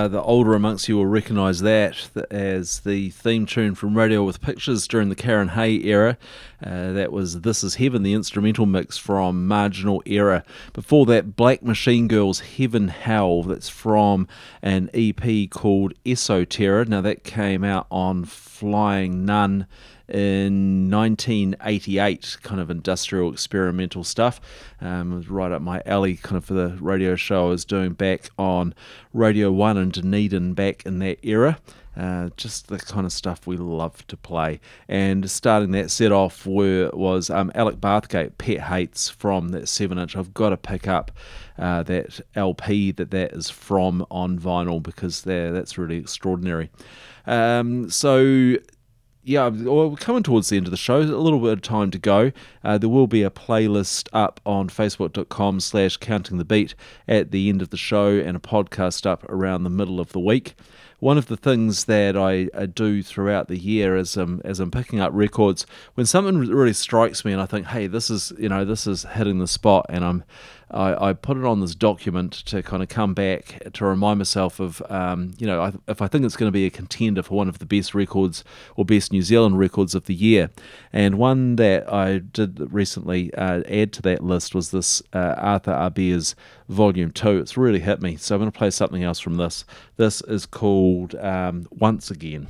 Uh, the older amongst you will recognise that as the theme tune from Radio with Pictures during the Karyn Hay era. Uh, that was This Is Heaven, the instrumental mix from Marginal Era. Before that, Black Machine Girls Heaven Hell, that's from an EP called Esoterra. Now, that came out on Flying Nun in 1988, kind of industrial experimental stuff. Um, it was right up my alley, kind of for the radio show I was doing back on Radio 1 in Dunedin back in that era. Uh, just the kind of stuff we love to play. And starting that set off were, was um, Alec Bathgate, Pet Hates from that 7 inch. I've got to pick up uh, that LP that that is from on vinyl because there that's really extraordinary. Um, so yeah, well, we're coming towards the end of the show. A little bit of time to go. Uh, there will be a playlist up on facebook.com slash counting the beat at the end of the show and a podcast up around the middle of the week. One of the things that I, I do throughout the year as um, as I'm picking up records, when something really strikes me and I think, hey, this is you know this is hitting the spot, and I'm I, I put it on this document to kind of come back to remind myself of, um, you know, I, if I think it's going to be a contender for one of the best records or best New Zealand records of the year. And one that I did recently uh, add to that list was this uh, Arthur Ahbez's Volume 2. It's really hit me. So I'm going to play something else from this. This is called um, Once Again.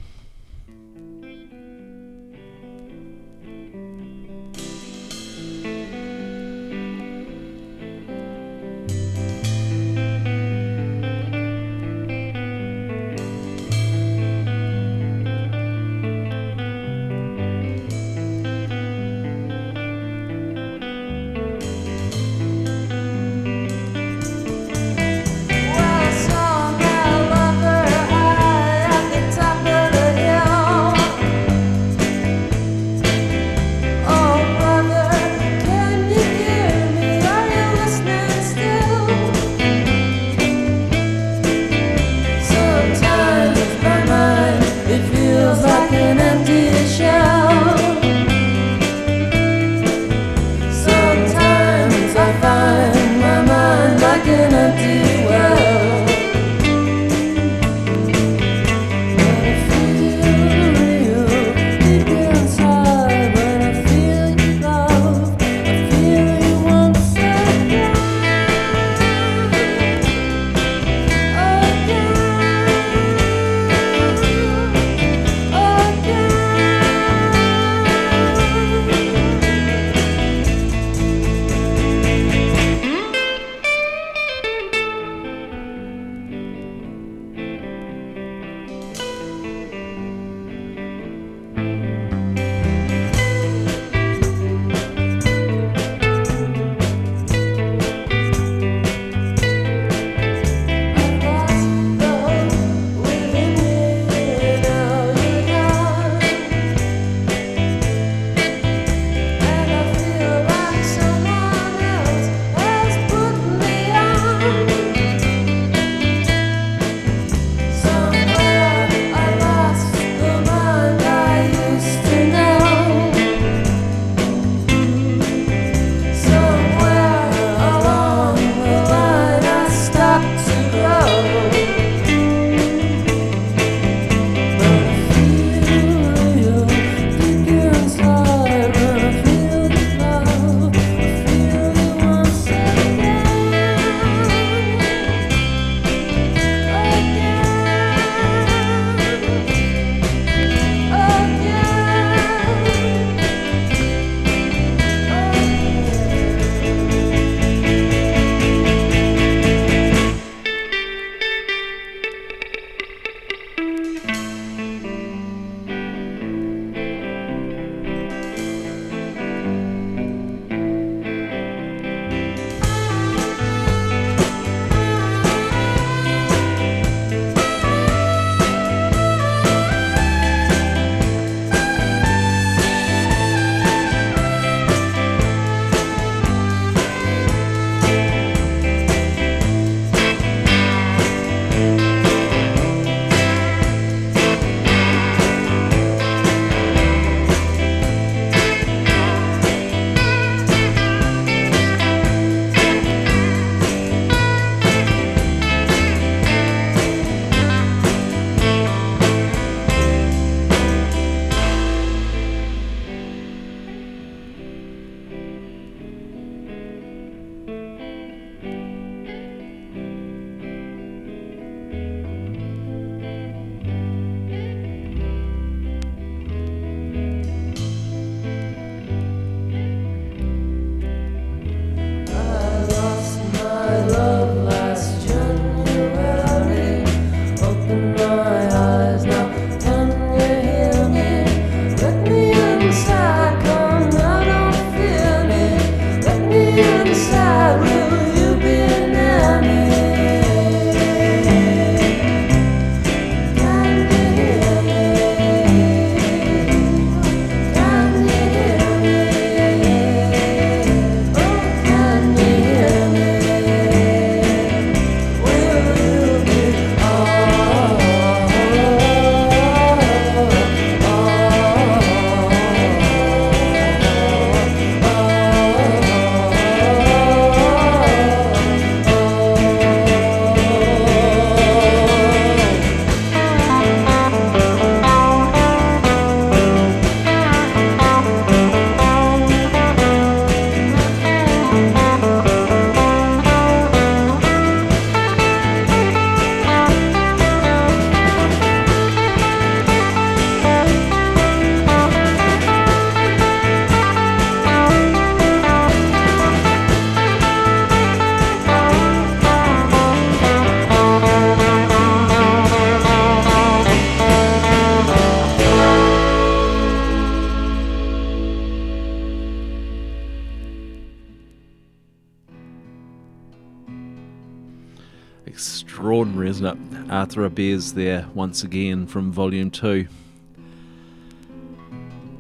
Arthur Ahbez there once again from Volume 2.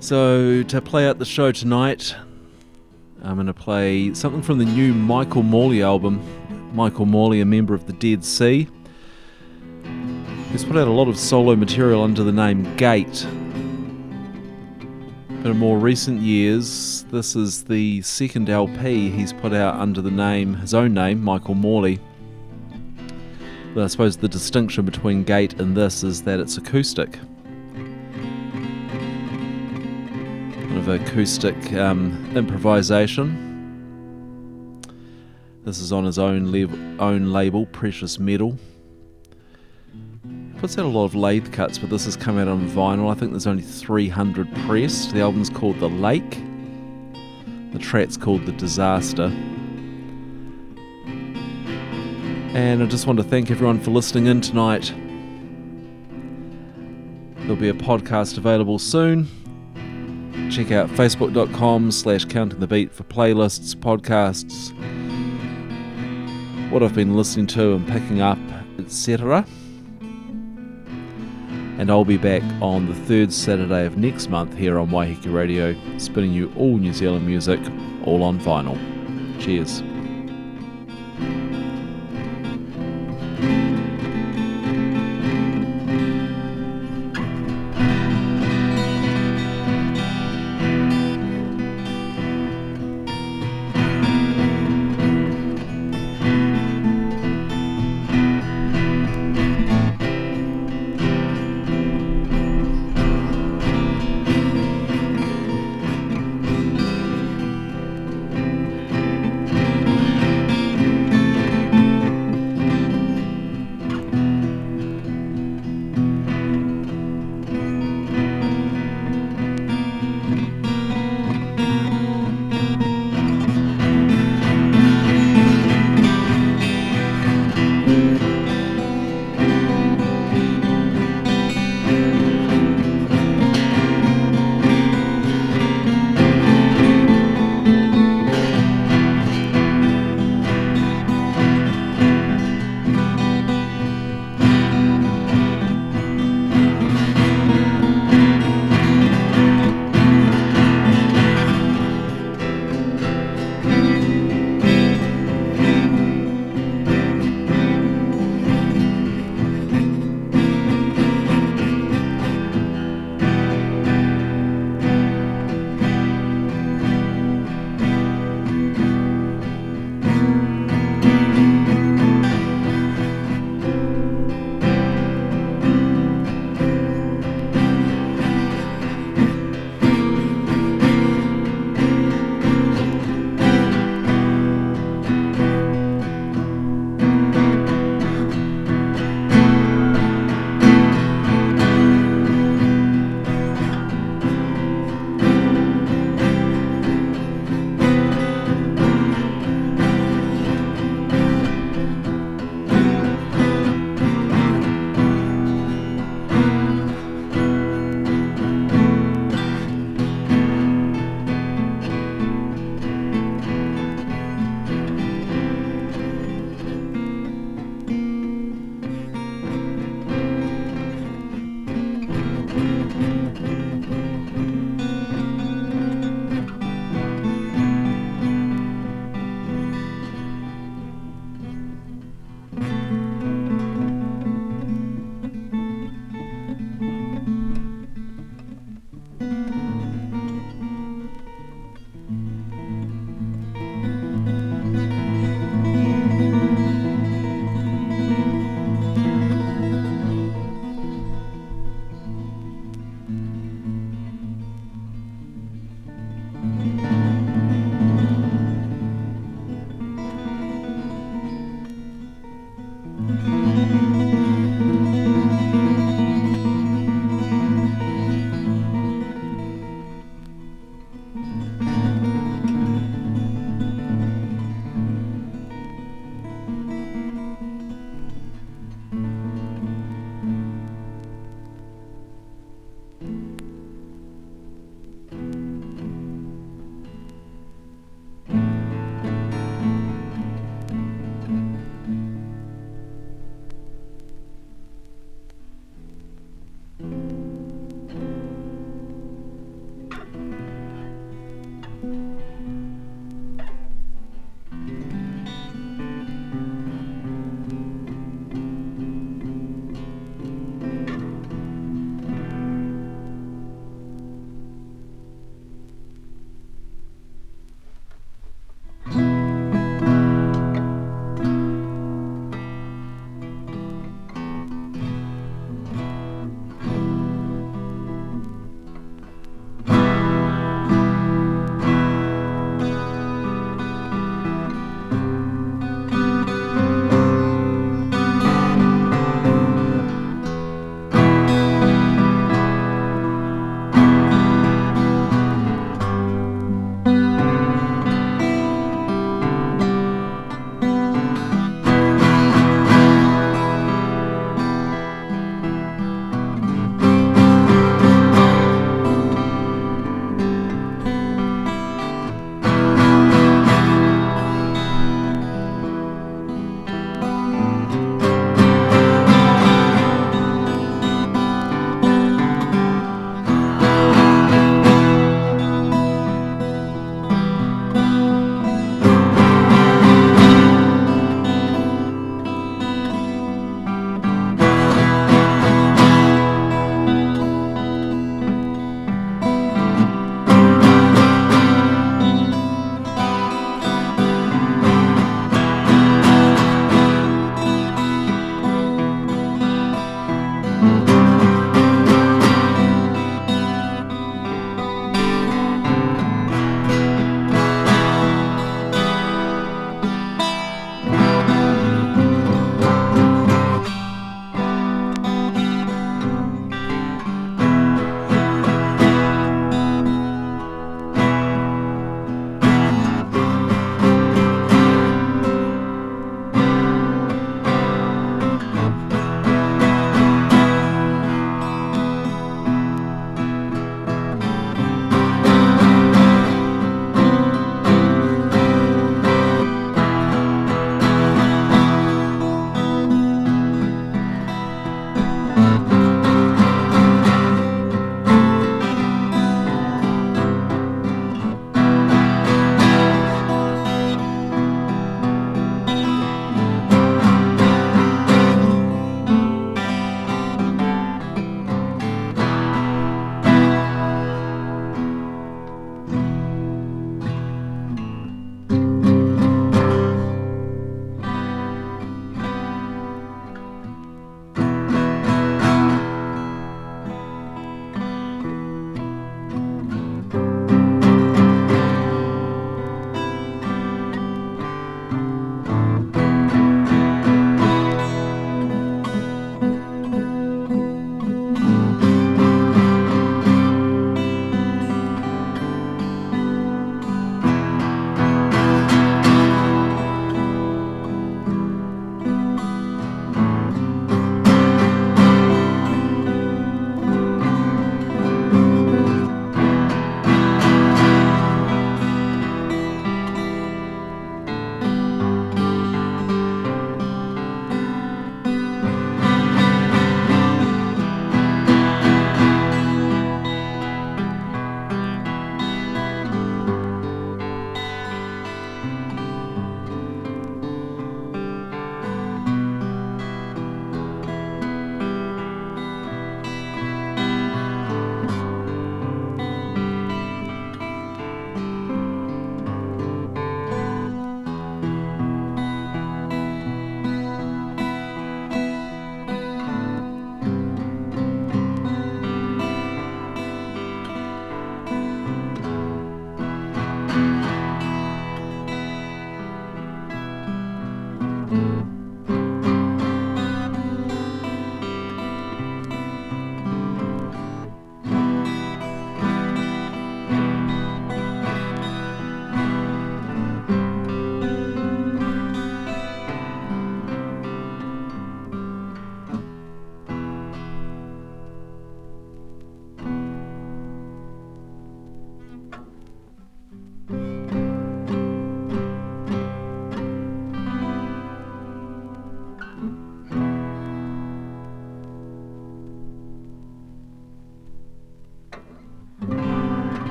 So, to play out the show tonight, I'm going to play something from the new Michael Morley album. Michael Morley, a member of the Dead C, who's put out a lot of solo material under the name Gate. But in more recent years, this is the second LP he's put out under the name, his own name, Michael Morley. But I suppose the distinction between Gate and this is that it's acoustic. Kind of acoustic um, improvisation. This is on his own, lab- own label, Precious Metal. Puts out a lot of lathe cuts, but this has come out on vinyl. I think there's only 300 pressed. The album's called The Lake. The track's called The Disaster. And I just want to thank everyone for listening in tonight. There'll be a podcast available soon. Check out facebook.com slash counting the beat for playlists, podcasts, what I've been listening to and picking up, etc. And I'll be back on the third Saturday of next month here on Waiheke Radio, spinning you all New Zealand music, all on vinyl. Cheers.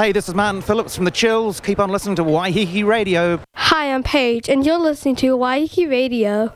Hey, this is Martin Phillips from The Chills. Keep on listening to Waiheke Radio. Hi, I'm Paige, and you're listening to Waiheke Radio.